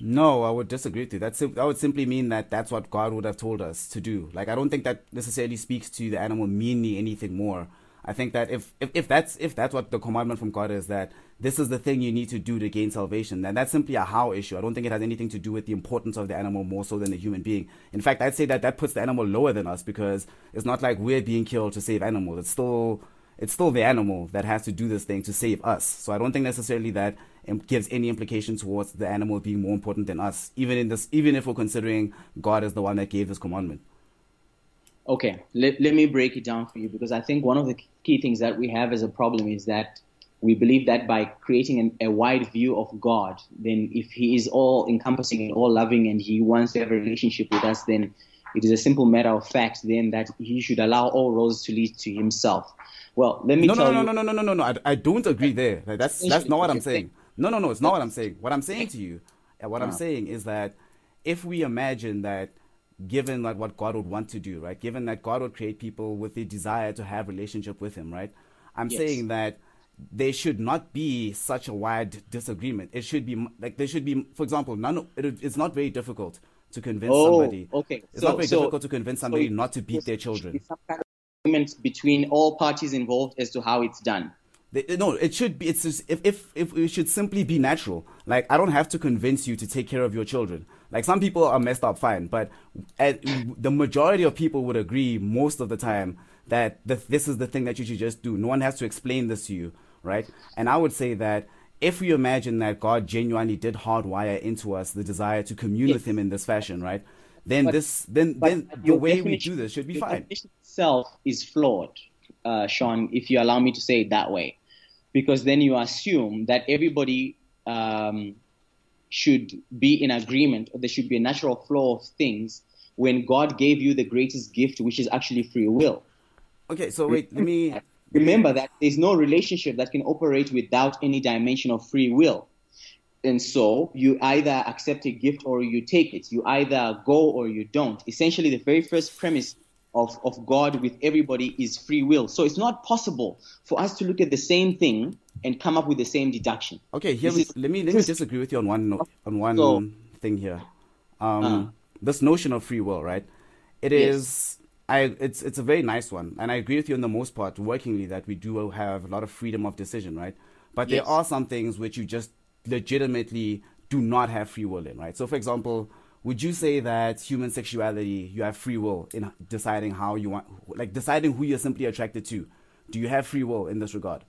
A: No, I would disagree with you. That's that would simply mean that that's what God would have told us to do. Like I don't think that necessarily speaks to the animal meaning anything more. I think that if, if, if that's if that's what the commandment from God is that this is the thing you need to do to gain salvation, then that's simply a how issue. I don't think it has anything to do with the importance of the animal more so than the human being. In fact, I'd say that that puts the animal lower than us because it's not like we're being killed to save animals. It's still it's still the animal that has to do this thing to save us. So I don't think necessarily that gives any implication towards the animal being more important than us, even in this, even if we're considering God as the one that gave this commandment.
B: Okay, let, let me break it down for you because I think one of the key things that we have as a problem is that we believe that by creating an, a wide view of God, then if He is all encompassing and all loving and He wants to have a relationship with us, then it is a simple matter of fact then that He should allow all roads to lead to Himself. Well, let me
A: no,
B: tell
A: no,
B: you.
A: No, no, no, no, no, no, no. I, I don't agree there. That's that's not what I'm saying. No, no, no. It's not what I'm saying. What I'm saying to you, uh, what I'm ah. saying is that if we imagine that given like what God would want to do, right? Given that God would create people with the desire to have relationship with Him, right? I'm yes. saying that there should not be such a wide disagreement. It should be like there should be, for example, none. It, it's not very difficult to convince
B: oh,
A: somebody.
B: Okay,
A: it's so, not very so, difficult to convince somebody so not to beat their children.
B: Some kind of agreement between all parties involved as to how it's done.
A: No, it should be. It's just, if if if it should simply be natural. Like I don't have to convince you to take care of your children. Like some people are messed up, fine, but the majority of people would agree most of the time that the, this is the thing that you should just do. No one has to explain this to you, right? And I would say that if we imagine that God genuinely did hardwire into us the desire to commune yes. with Him in this fashion, right? Then but, this, then then the way we do this should be fine.
B: Itself is flawed, uh, Sean. If you allow me to say it that way, because then you assume that everybody um, should be in agreement, or there should be a natural flow of things when God gave you the greatest gift, which is actually free will.
A: Okay, so wait, let me.
B: Remember that there's no relationship that can operate without any dimension of free will. And so you either accept a gift or you take it. You either go or you don't. Essentially, the very first premise of, of God with everybody is free will. So it's not possible for us to look at the same thing and come up with the same deduction.
A: Okay, here we, is, let me let me disagree with you on one on one so, thing here. Um, uh, this notion of free will, right? It yes. is I it's it's a very nice one, and I agree with you on the most part, workingly, that we do have a lot of freedom of decision, right? But yes. there are some things which you just legitimately do not have free will in, right? So, for example, would you say that human sexuality you have free will in deciding how you want, like deciding who you're simply attracted to? Do you have free will in this regard?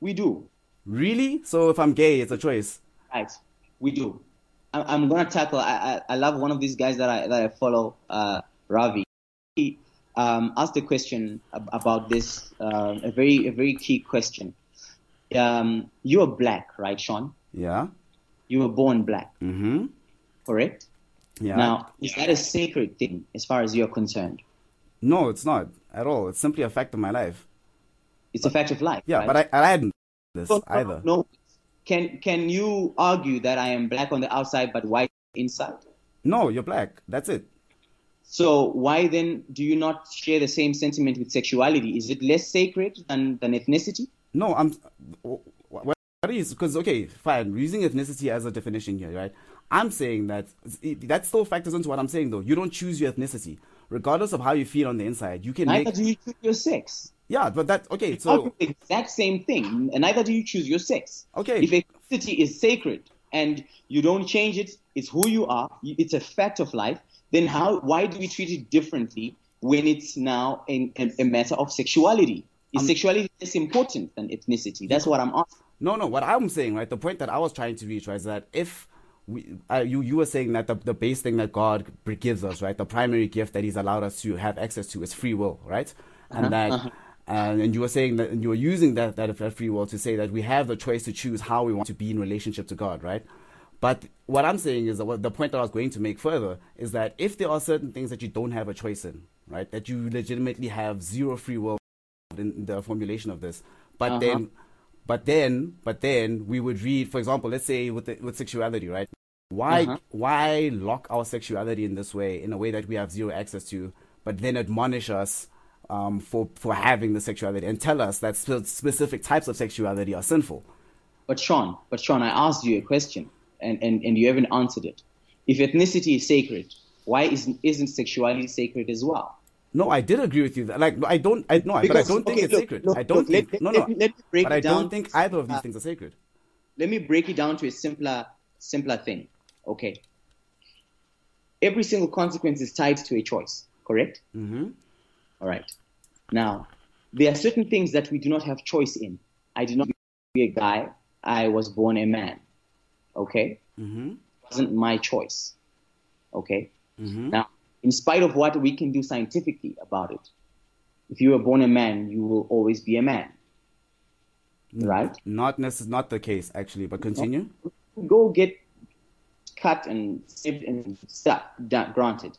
B: We do.
A: Really? So if I'm gay, it's a choice.
B: Right. We do. I'm gonna tackle. I, I, I love one of these guys that I that I follow, uh, Ravi. He um, asked a question about this, uh, a very a very key question. Um, you are black, right, Sean?
A: Yeah.
B: You were born black.
A: Mm-hmm.
B: Correct.
A: Yeah.
B: Now, is that a sacred thing as far as you're concerned?
A: No, it's not at all. It's simply a fact of my life.
B: It's a fact of life.
A: Yeah,
B: right?
A: but I, I hadn't this no, either.
B: No, can can you argue that I am black on the outside but white inside?
A: No, you're black. That's it.
B: So why then do you not share the same sentiment with sexuality? Is it less sacred than, than ethnicity?
A: No, I'm. What is because okay, fine. We're using ethnicity as a definition here, right? I'm saying that that still factors into what I'm saying, though. You don't choose your ethnicity, regardless of how you feel on the inside. You can.
B: Neither
A: make...
B: do you choose your sex.
A: Yeah, but that okay. So
B: the exact same thing, and neither do you choose your sex.
A: Okay.
B: If ethnicity is sacred and you don't change it, it's who you are. It's a fact of life. Then how? Why do we treat it differently when it's now a, a matter of sexuality? Is um, sexuality less important than ethnicity? That's what I'm asking.
A: No, no. What I'm saying, right? The point that I was trying to reach was that if we, uh, you you were saying that the, the base thing that God gives us, right, the primary gift that He's allowed us to have access to is free will, right, and uh-huh, that uh-huh. And, and you were saying that and you were using that, that free will to say that we have the choice to choose how we want to be in relationship to God, right? But what I'm saying is that what the point that I was going to make further is that if there are certain things that you don't have a choice in, right, that you legitimately have zero free will in the formulation of this, but uh-huh. then, but then, but then we would read, for example, let's say with the, with sexuality, right? Why uh-huh. why lock our sexuality in this way, in a way that we have zero access to, but then admonish us um, for for having the sexuality and tell us that specific types of sexuality are sinful.
B: But Sean, but Sean, I asked you a question and, and, and you haven't answered it. If ethnicity is sacred, why isn't isn't sexuality sacred as well?
A: No, I did agree with you. That, like, I don't, I no, because, but I don't think it's look, sacred. Look, I don't look, think. Let, no, no. Let, let me break but I don't think either of these uh, things are sacred.
B: Let me break it down to a simpler, simpler thing. Okay. Every single consequence is tied to a choice. Correct.
A: Mm-hmm.
B: All right. Now, there are certain things that we do not have choice in. I did not be a guy. I was born a man. Okay?
A: Mm-hmm.
B: It wasn't my choice. Okay?
A: Mm-hmm.
B: Now, in spite of what we can do scientifically about it, if you were born a man, you will always be a man. Right?
A: Not necess- not the case, actually, but continue.
B: Go get cut and saved and stuff, granted.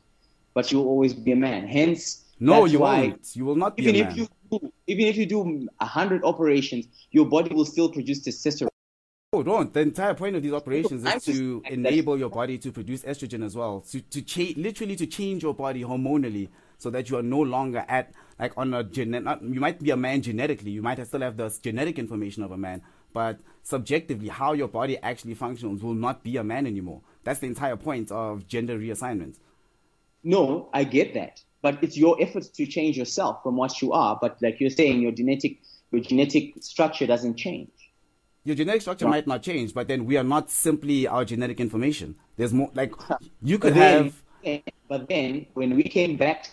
B: But you will always be a man. Hence,
A: no, you won't. You will not be
B: even if you do, even if you do hundred operations, your body will still produce testosterone.
A: Oh, don't. The entire point of these operations is to enable your body to produce estrogen as well. To, to change, literally to change your body hormonally so that you are no longer at, like, on a genetic, you might be a man genetically. You might still have the genetic information of a man, but subjectively, how your body actually functions will not be a man anymore. That's the entire point of gender reassignment.
B: No, I get that but it's your efforts to change yourself from what you are. But like you're saying, your genetic your genetic structure doesn't change.
A: Your genetic structure might not change, but then we are not simply our genetic information. There's more like <laughs> you could
B: then,
A: have.
B: But then when we came back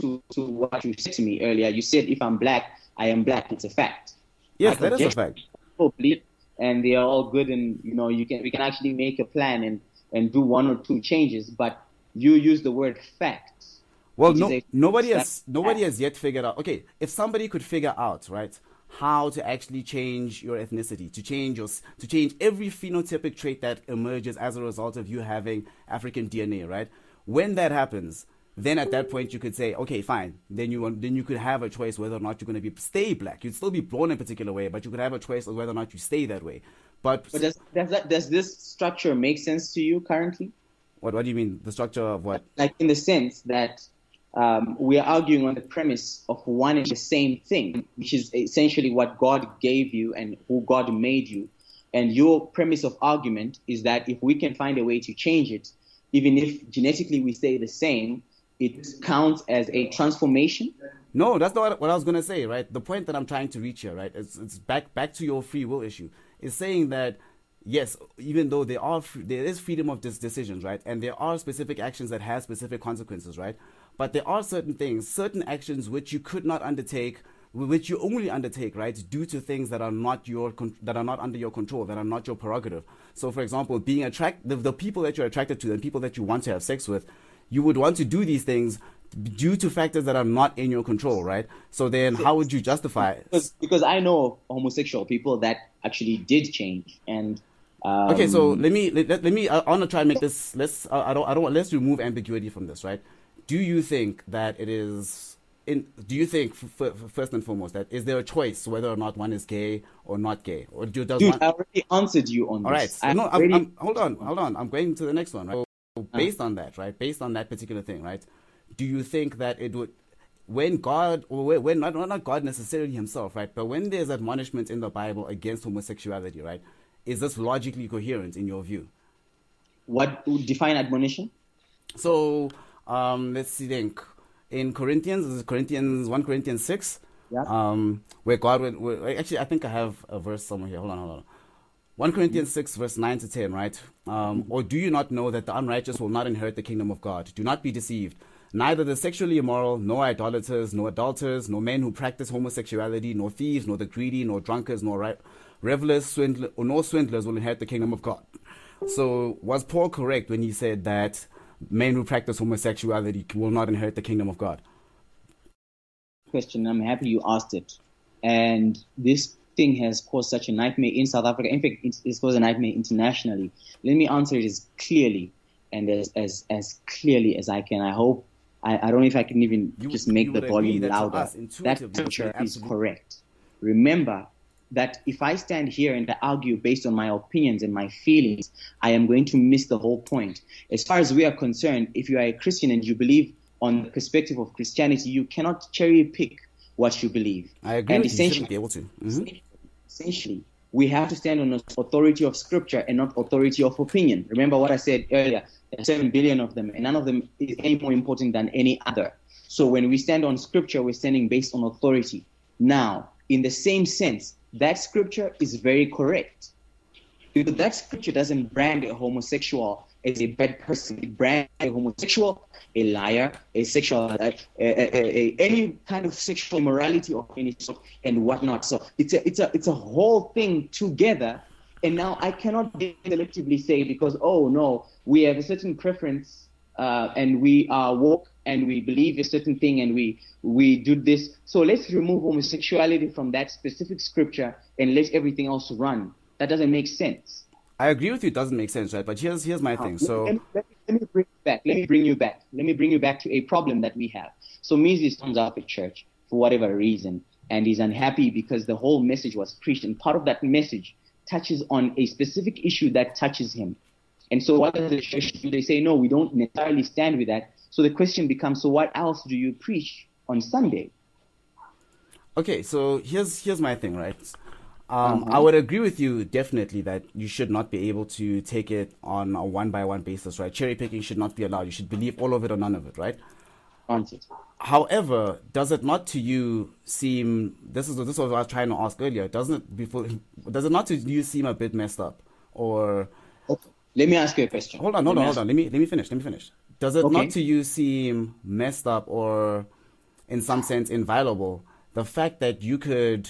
B: to, to what you said to me earlier, you said if I'm black, I am black. It's a fact.
A: Yes, that is a fact.
B: And they are all good, and you know you can we can actually make a plan and and do one or two changes. But you use the word fact
A: well, no, nobody has nobody has yet figured out. Okay, if somebody could figure out right how to actually change your ethnicity, to change your to change every phenotypic trait that emerges as a result of you having African DNA, right? When that happens, then at that point you could say, okay, fine. Then you then you could have a choice whether or not you're going to be stay black. You'd still be born in a particular way, but you could have a choice of whether or not you stay that way. But,
B: but does does, that, does this structure make sense to you currently?
A: What What do you mean? The structure of what?
B: Like in the sense that um, we are arguing on the premise of one and the same thing, which is essentially what God gave you and who God made you. And your premise of argument is that if we can find a way to change it, even if genetically we stay the same, it counts as a transformation.
A: No, that's not what I was going to say, right? The point that I'm trying to reach here, right? It's, it's back back to your free will issue. Is saying that yes, even though there are there is freedom of decisions, right, and there are specific actions that have specific consequences, right, but there are certain things, certain actions which you could not undertake, which you only undertake, right, due to things that are not your that are not under your control, that are not your prerogative. So, for example, being attract the, the people that you're attracted to, the people that you want to have sex with, you would want to do these things due to factors that are not in your control, right? So then, how would you justify it?
B: Because, because I know homosexual people that actually did change, and um,
A: okay, so let me let, let me I, I want to try and make this. Let's I, I don't I don't let's remove ambiguity from this, right? Do you think that it is in, do you think f- f- first and foremost that is there a choice whether or not one is gay or not gay? Or do, does
B: Dude,
A: one...
B: I already answered you on
A: all right
B: this.
A: so, no I'm, I'm, hold on hold on. I'm going to the next one right? So based uh. on that right? Based on that particular thing right? Do you think that it would when god or when not, not god necessarily himself right? But when there's admonishment in the bible against homosexuality right? Is this logically coherent in your view?
B: What would define admonition?
A: So um, let's see, think in Corinthians, Corinthians one Corinthians six,
B: yeah.
A: um, where God would, where, actually I think I have a verse somewhere here. Hold on, hold on. 1 Corinthians 6, verse 9 to 10, right? Um, or do you not know that the unrighteous will not inherit the kingdom of God? Do not be deceived. Neither the sexually immoral, nor idolaters, nor adulterers, nor men who practice homosexuality, nor thieves, nor the greedy, nor drunkards, nor revelers, swindlers, or nor swindlers will inherit the kingdom of God. So was Paul correct when he said that men who practice homosexuality will not inherit the kingdom of God?
B: Question. I'm happy you asked it. And this thing has caused such a nightmare in South Africa. In fact, it's, caused a nightmare internationally. Let me answer it as clearly and as, as, as clearly as I can. I hope, I, I don't know if I can even you, just make the volume louder. That picture is correct. Remember, that if I stand here and I argue based on my opinions and my feelings, I am going to miss the whole point. As far as we are concerned, if you are a Christian and you believe on the perspective of Christianity, you cannot cherry pick what you believe.
A: I agree.
B: And
A: essentially, you be able to. Mm-hmm.
B: Essentially, we have to stand on the authority of Scripture and not authority of opinion. Remember what I said earlier: there are seven billion of them, and none of them is any more important than any other. So when we stand on Scripture, we're standing based on authority. Now, in the same sense, that scripture is very correct. Because that scripture doesn't brand a homosexual as a bad person. It brands a homosexual, a liar, a sexual, a, a, a, any kind of sexual immorality or any sort and whatnot. So it's a, it's a, it's a whole thing together. And now I cannot selectively say because, oh no, we have a certain preference uh, and we are woke and we believe a certain thing and we we do this. So let's remove homosexuality from that specific scripture and let everything else run. That doesn't make sense.
A: I agree with you. It doesn't make sense, right? But here's here's my uh, thing. So
B: let me, let, me, let me, bring you back. Let me bring you back. Let me bring you back to a problem that we have. So Moses comes up at church for whatever reason, and he's unhappy because the whole message was preached, and part of that message touches on a specific issue that touches him. And so what does the church do? They say, no, we don't necessarily stand with that. So the question becomes, so what else do you preach on Sunday?
A: Okay, so here's here's my thing, right? Um, uh-huh. I would agree with you definitely that you should not be able to take it on a one by one basis, right? Cherry picking should not be allowed. You should believe all of it or none of it, right?
B: Answered.
A: However, does it not to you seem this is this is what I was trying to ask earlier? Doesn't it before <laughs> does it not to you seem a bit messed up or?
B: Okay. Let me ask you a question.
A: Hold on, hold on, hold on. Let me let me finish. Let me finish. Does it okay. not to you seem messed up or, in some sense, inviolable? The fact that you could,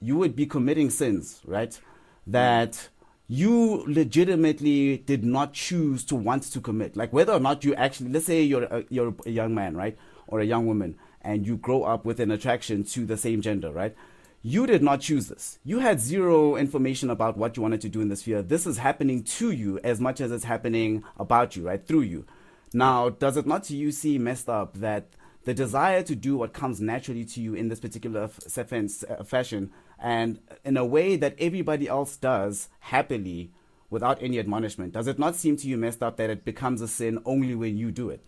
A: you would be committing sins, right? That you legitimately did not choose to want to commit. Like whether or not you actually, let's say you're a, you're a young man, right, or a young woman, and you grow up with an attraction to the same gender, right? You did not choose this. You had zero information about what you wanted to do in this sphere. This is happening to you as much as it's happening about you, right? Through you. Now, does it not to you seem messed up that the desire to do what comes naturally to you in this particular uh, fashion and in a way that everybody else does happily without any admonishment, does it not seem to you messed up that it becomes a sin only when you do it?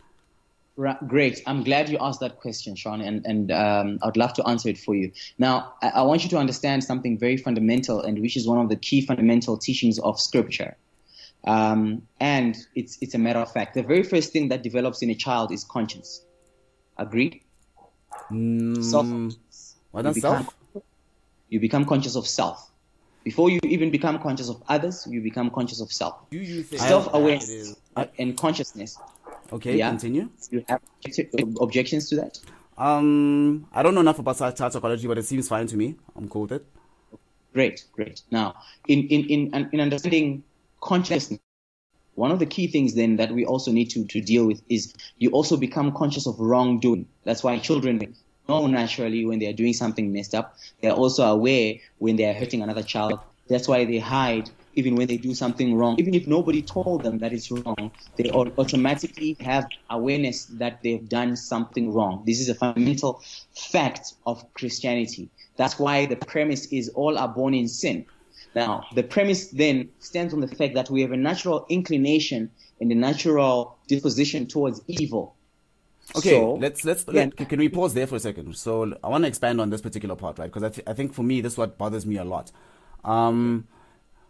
B: Great. I'm glad you asked that question, Sean, and, and um, I'd love to answer it for you. Now, I, I, want you to understand something very fundamental, and which is one of the key fundamental teachings of Scripture. Um, and it's, it's a matter of fact. The very first thing that develops in a child is conscience. Agreed?
A: Mm, self. What is self?
B: You become conscious of self. Before you even become conscious of others, you become conscious of self. Self awareness and consciousness
A: Okay, yeah. continue.
B: You have objections to that?
A: Um, I don't know enough about child psychology, but it seems fine to me. I'm cool with it.
B: Great, great. Now, in in in in understanding consciousness, one of the key things then that we also need to to deal with is you also become conscious of wrongdoing. That's why children know naturally when they are doing something messed up. They're also aware when they are hurting another child. That's why they hide even when they do something wrong, even if nobody told them that it's wrong, they automatically have awareness that they've done something wrong. This is a fundamental fact of Christianity. That's why the premise is all are born in sin. Now, the premise then stands on the fact that we have a natural inclination and a natural disposition towards evil.
A: Okay, so, let's let's yeah. let, can we pause there for a second? So I want to expand on this particular part, right? Because I, th- I think for me this is what bothers me a lot. Um,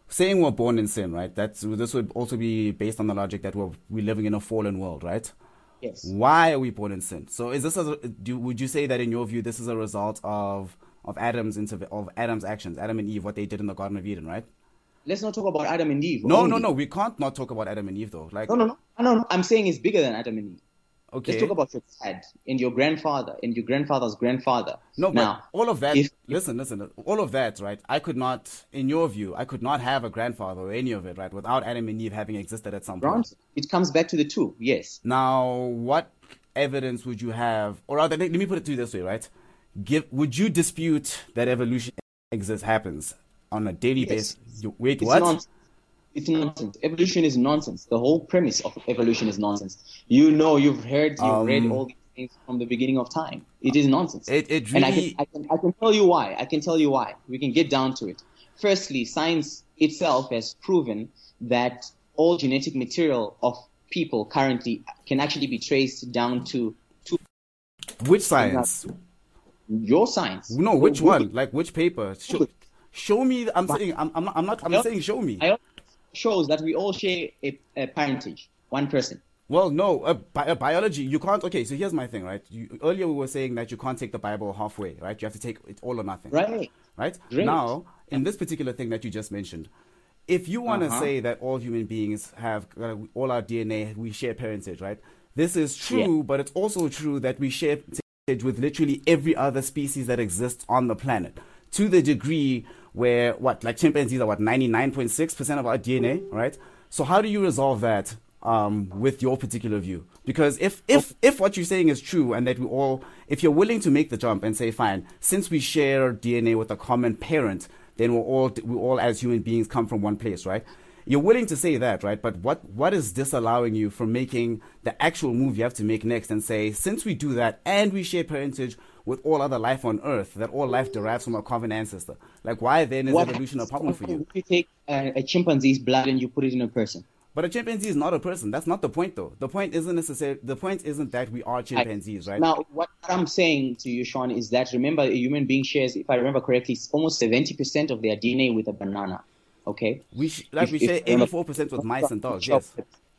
A: saying we're born in sin, right? That's this would also be based on the logic that we're we're living in a fallen world, right?
B: Yes.
A: Why are we born in sin? So is this a, do, would you say that in your view this is a result of of Adam's of Adam's actions, Adam and Eve, what they did in the Garden of Eden, right?
B: Let's not talk about Adam and Eve.
A: No, no, no. We can't not talk about Adam and Eve though. Like
B: no, no, no, no, no. I'm saying it's bigger than Adam and Eve. Okay. Let's talk about your dad and your grandfather and your grandfather's grandfather.
A: No, now, all of that. If, listen, listen. All of that, right? I could not, in your view, I could not have a grandfather or any of it, right, without Adam and Eve having existed at some point.
B: It comes back to the two. Yes.
A: Now, what evidence would you have, or rather, let me put it to you this way, right? Give. Would you dispute that evolution exists, happens on a daily yes. basis? You, wait, it's what? Nonsense.
B: It's nonsense. Evolution is nonsense. The whole premise of evolution is nonsense. You know, you've heard, you've um, read all these things from the beginning of time. It is nonsense.
A: It, it really...
B: And I can, I, can, I can tell you why. I can tell you why. We can get down to it. Firstly, science itself has proven that all genetic material of people currently can actually be traced down to two.
A: Which science?
B: Your science.
A: No, which one? Like which paper? Show, show me. I'm saying. I'm, I'm not. I'm not. I'm saying. Show me.
B: I shows that we all share a, a parentage, one person.
A: Well, no, a, bi- biology, you can't. Okay, so here's my thing, right? You, earlier we were saying that you can't take the Bible halfway, right? You have to take it all or nothing.
B: Right.
A: Right? Great. Now, in this particular thing that you just mentioned, if you want to uh-huh. say that all human beings have uh, all our DNA, we share parentage, right? This is true, yeah. but it's also true that we share with literally every other species that exists on the planet to the degree where what like chimpanzees are what 99.6% of our DNA, right? So how do you resolve that um, with your particular view? Because if if if what you're saying is true and that we all if you're willing to make the jump and say fine, since we share DNA with a common parent, then we're all we all as human beings come from one place, right? You're willing to say that, right? But what what is disallowing you from making the actual move you have to make next and say, since we do that and we share parentage with all other life on Earth, that all life derives from a common ancestor. Like, why then is what evolution a problem for you?
B: If You take a, a chimpanzee's blood and you put it in a person.
A: But a chimpanzee is not a person. That's not the point, though. The point isn't necessarily. The point isn't that we are chimpanzees, right?
B: Now, what I'm saying to you, Sean, is that remember, a human being shares, if I remember correctly, almost 70% of their DNA with a banana. Okay.
A: We sh- like if, we share 84% with mice and dogs. Yes.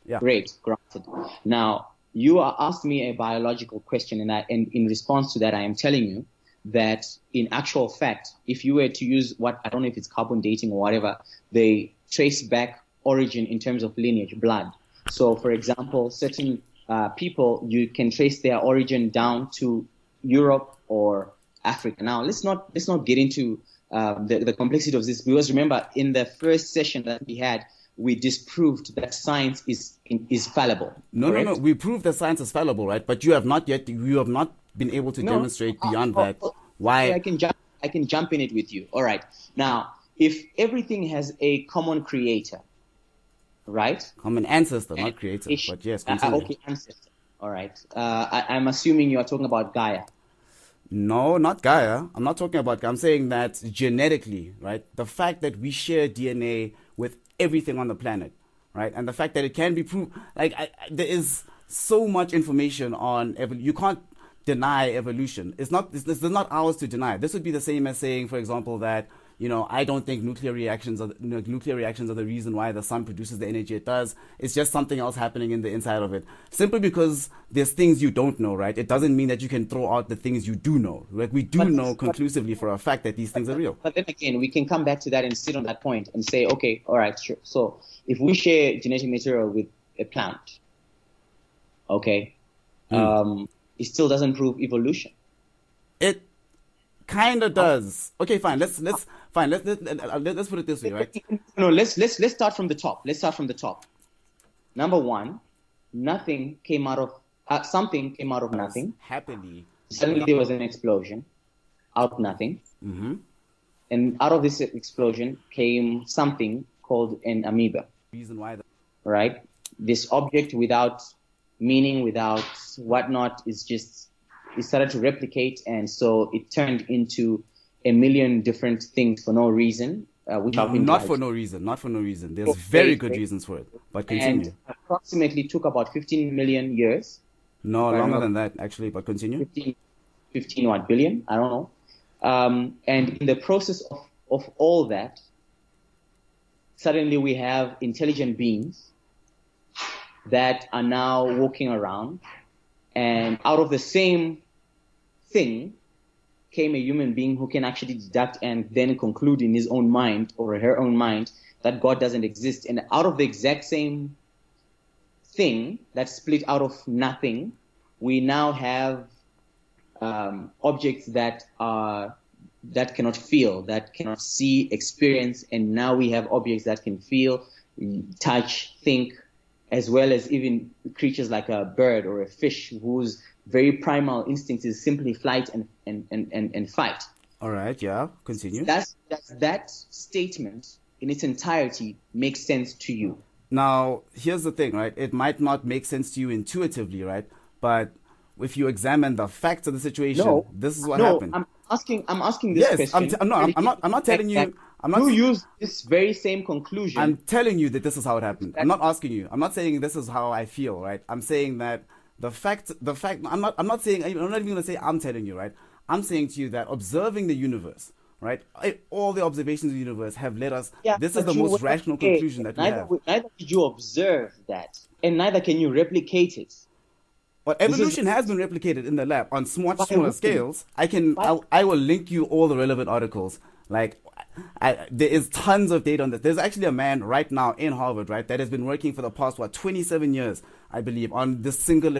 B: Yeah. Great, granted. Now, you are asked me a biological question, and, I, and in response to that, I am telling you that in actual fact, if you were to use what I don't know if it's carbon dating or whatever, they trace back origin in terms of lineage, blood. So, for example, certain uh, people you can trace their origin down to Europe or Africa. Now, let's not let's not get into uh, the, the complexity of this because remember, in the first session that we had, we disproved that science is is fallible.
A: No, correct? no, no. We proved that science is fallible, right? But you have not yet. You have not been able to no, demonstrate beyond uh, that uh, why.
B: I can jump. I can jump in it with you. All right. Now, if everything has a common creator, right?
A: Common ancestor, not creator, but yes,
B: Uh, okay, ancestor. All right. Uh, I, I'm assuming you are talking about Gaia.
A: No, not Gaia. I'm not talking about Gaia. I'm saying that genetically, right? The fact that we share DNA with everything on the planet, right? And the fact that it can be proved, like, I, I, there is so much information on evolution. You can't deny evolution. It's not, it's, it's not ours to deny. This would be the same as saying, for example, that, you know, I don't think nuclear reactions are, you know, nuclear reactions are the reason why the sun produces the energy it does. It's just something else happening in the inside of it. Simply because there's things you don't know, right? It doesn't mean that you can throw out the things you do know. Like we do
B: But-
A: know
B: but-
A: conclusively for a fact that these things are real.
B: But then again, we can come back to that and sit on that point and say, okay, all right, sure. So if we share genetic material with a plant, okay,
A: Hmm.
B: um, it still doesn't prove evolution.
A: It kind of does. Okay, fine. Let's let's fine. Let's let, let, let's put it this way, right? <laughs>
B: No, let's let's let's start from the top. Let's start from the top. Number one, nothing came out of uh, something came out of nothing.
A: Happily.
B: Suddenly there was an explosion out of nothing,
A: hmm
B: and out of this explosion came something called an amoeba.
A: Reason why the
B: right? This object without meaning, without whatnot, is just it started to replicate, and so it turned into a million different things for no reason, uh, which been
A: not for no reason. Not for no reason. There's
B: Okay,
A: very good reasons for it. But continue.
B: and approximately took about 15 million years,
A: No, longer than that actually. But continue.
B: 15, 15 what billion? I don't know. Um, and in the process of, of all that, suddenly we have intelligent beings that are now walking around, and out of the same thing came a human being who can actually deduct and then conclude in his own mind or her own mind that God doesn't exist. And out of the exact same thing that split out of nothing, we now have um, objects that are that cannot feel, that cannot see, experience, and now we have objects that can feel, touch, think, as well as even creatures like a bird or a fish whose very primal instinct is simply flight and, and, and, and, and fight.
A: All right. Yeah. Continue.
B: That's, that's, that statement in its entirety makes sense to you.
A: Now, here's the thing, right? It might not make sense to you intuitively, right? But if you examine the facts of the situation,
B: No,
A: this is what
B: no,
A: happened.
B: I'm asking. I'm asking this
A: Yes,
B: question.
A: I'm t- I'm not- I'm- I'm not- I'm not telling you- I'm not-
B: You use this very same conclusion.
A: I'm telling you that this is how it happened. I'm not asking you. I'm not saying this is how I feel, right? I'm saying that the fact, the fact. I'm not. I'm not saying. I'm not even gonna say I'm telling you, right? I'm saying to you that observing the universe, right? All the observations of the universe have led us.
B: Yeah,
A: this is the most rational
B: okay,
A: conclusion that we
B: neither,
A: have.
B: neither did you observe that, and neither can you replicate it.
A: But
B: This is-
A: evolution has been replicated in the lab on much smaller scales. I can, I'll, I will link you all the relevant articles. Like, I, there is tons of data on this. There's actually a man right now in Harvard, right, that has been working for the past what 27 years, I believe, on this single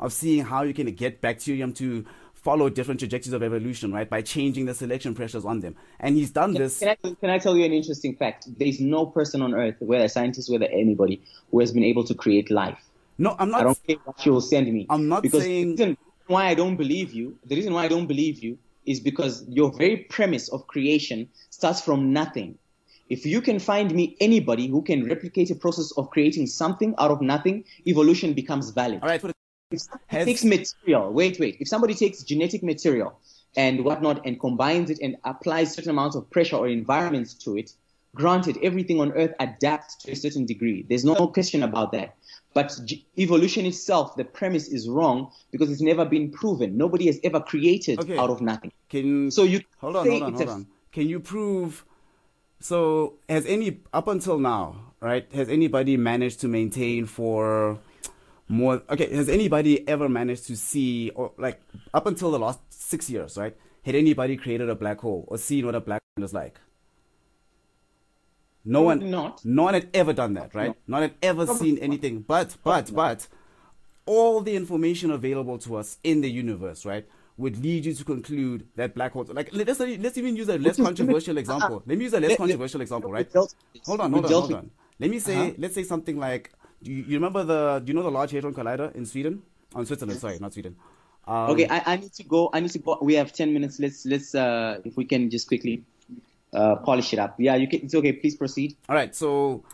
A: of seeing how you can get bacterium to follow different trajectories of evolution, right, by changing the selection pressures on them. And he's done this.
B: Can I, can I tell you an interesting fact? There is no person on earth, whether a scientist, whether anybody, who has been able to create life.
A: No, I'm not.
B: I don't care what you will send me.
A: I'm not
B: because
A: saying-
B: the reason why I don't believe you. The reason why I don't believe you is because your very premise of creation starts from nothing. If you can find me anybody who can replicate a process of creating something out of nothing, evolution becomes valid.
A: All right,
B: If somebody
A: Has-
B: takes material, wait, wait. If somebody takes genetic material and whatnot and combines it and applies certain amounts of pressure or environments to it, granted, everything on Earth adapts to a certain degree. There's no question about that. But evolution itself, the premise is wrong because it's never been proven. Nobody has ever created
A: Okay.
B: out of nothing.
A: Can
B: So you
A: hold on, hold on, hold
B: a-
A: on. Can you prove? So has any up until now, right? Has anybody managed to maintain for more? Okay, has anybody ever managed to see or like up until the last six years, right? Had anybody created a black hole or seen what a black hole is like? No one,
B: not.
A: no one had ever done that, right? No one had ever seen anything. But, but, but, all the information available to us in the universe, right, would lead you to conclude that black holes. Like, let's let's even use a less controversial <laughs> example. Let me use a less controversial example, right?
B: dealt with this.
A: Hold on, hold on, hold on. Let me say,
B: Uh-huh.
A: let's say something like, do you, you remember the, do you know the Large Hadron Collider in Sweden? On Switzerland, sorry, not Sweden. Um,
B: Okay, I, I need to go. I need to go. We have ten minutes. Let's let's uh, if we can just quickly uh, polish it up. Yeah, you can. It's okay. Please proceed.
A: All right, so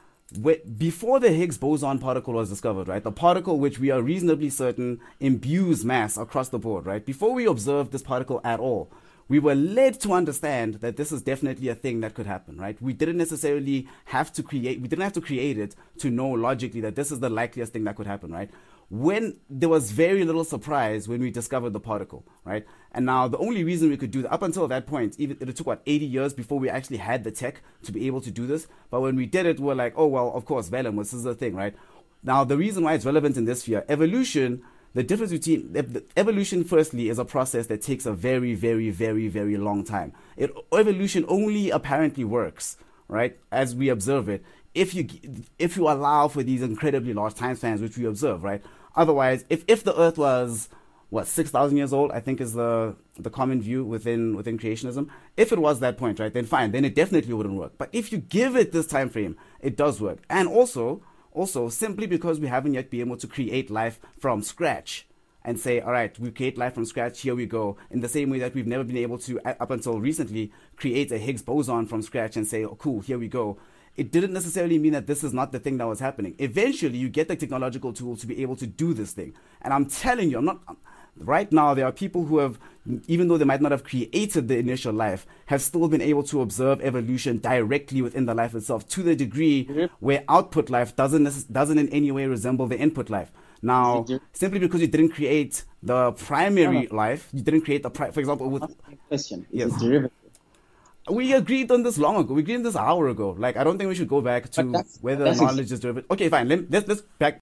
A: before the Higgs boson particle was discovered, right, the particle which we are reasonably certain imbues mass across the board, right, before we observed this particle at all, we were led to understand that this is definitely a thing that could happen, right? We didn't necessarily have to create, we didn't have to create it to know logically that this is the likeliest thing that could happen, right? When there was very little surprise when we discovered the particle, right? And now the only reason we could do that up until that point, even it took what 80 years before we actually had the tech to be able to do this. But when we did it, we're like, oh well, of course, Vellum, this is the thing, right? Now the reason why it's relevant in this sphere, evolution the difference between evolution firstly is a process that takes a very very very very long time it, evolution only apparently works right as we observe it if you if you allow for these incredibly large time spans which we observe right otherwise if if the earth was what 6000 years old i think is the the common view within within creationism if it was that point right then fine then it definitely wouldn't work but if you give it this time frame it does work and also also, simply because we haven't yet been able to create life from scratch and say, all right, we create life from scratch, here we go. In the same way that we've never been able to, up until recently, create a Higgs boson from scratch and say, oh, cool, here we go. It didn't necessarily mean that this is not the thing that was happening. Eventually, you get the technological tool to be able to do this thing. And I'm telling you, I'm not, right now there are people who have even though they might not have created the initial life have still been able to observe evolution directly within the life itself to the degree mm-hmm. where output life doesn't doesn't in any way resemble the input life now simply because you didn't create the primary life you didn't create the pri- for example with
B: question yes derivative
A: we agreed on this long ago. We agreed on this hour ago. Like, I don't think we should go back to whether knowledge is derivative. Okay, fine. Let, let's let's back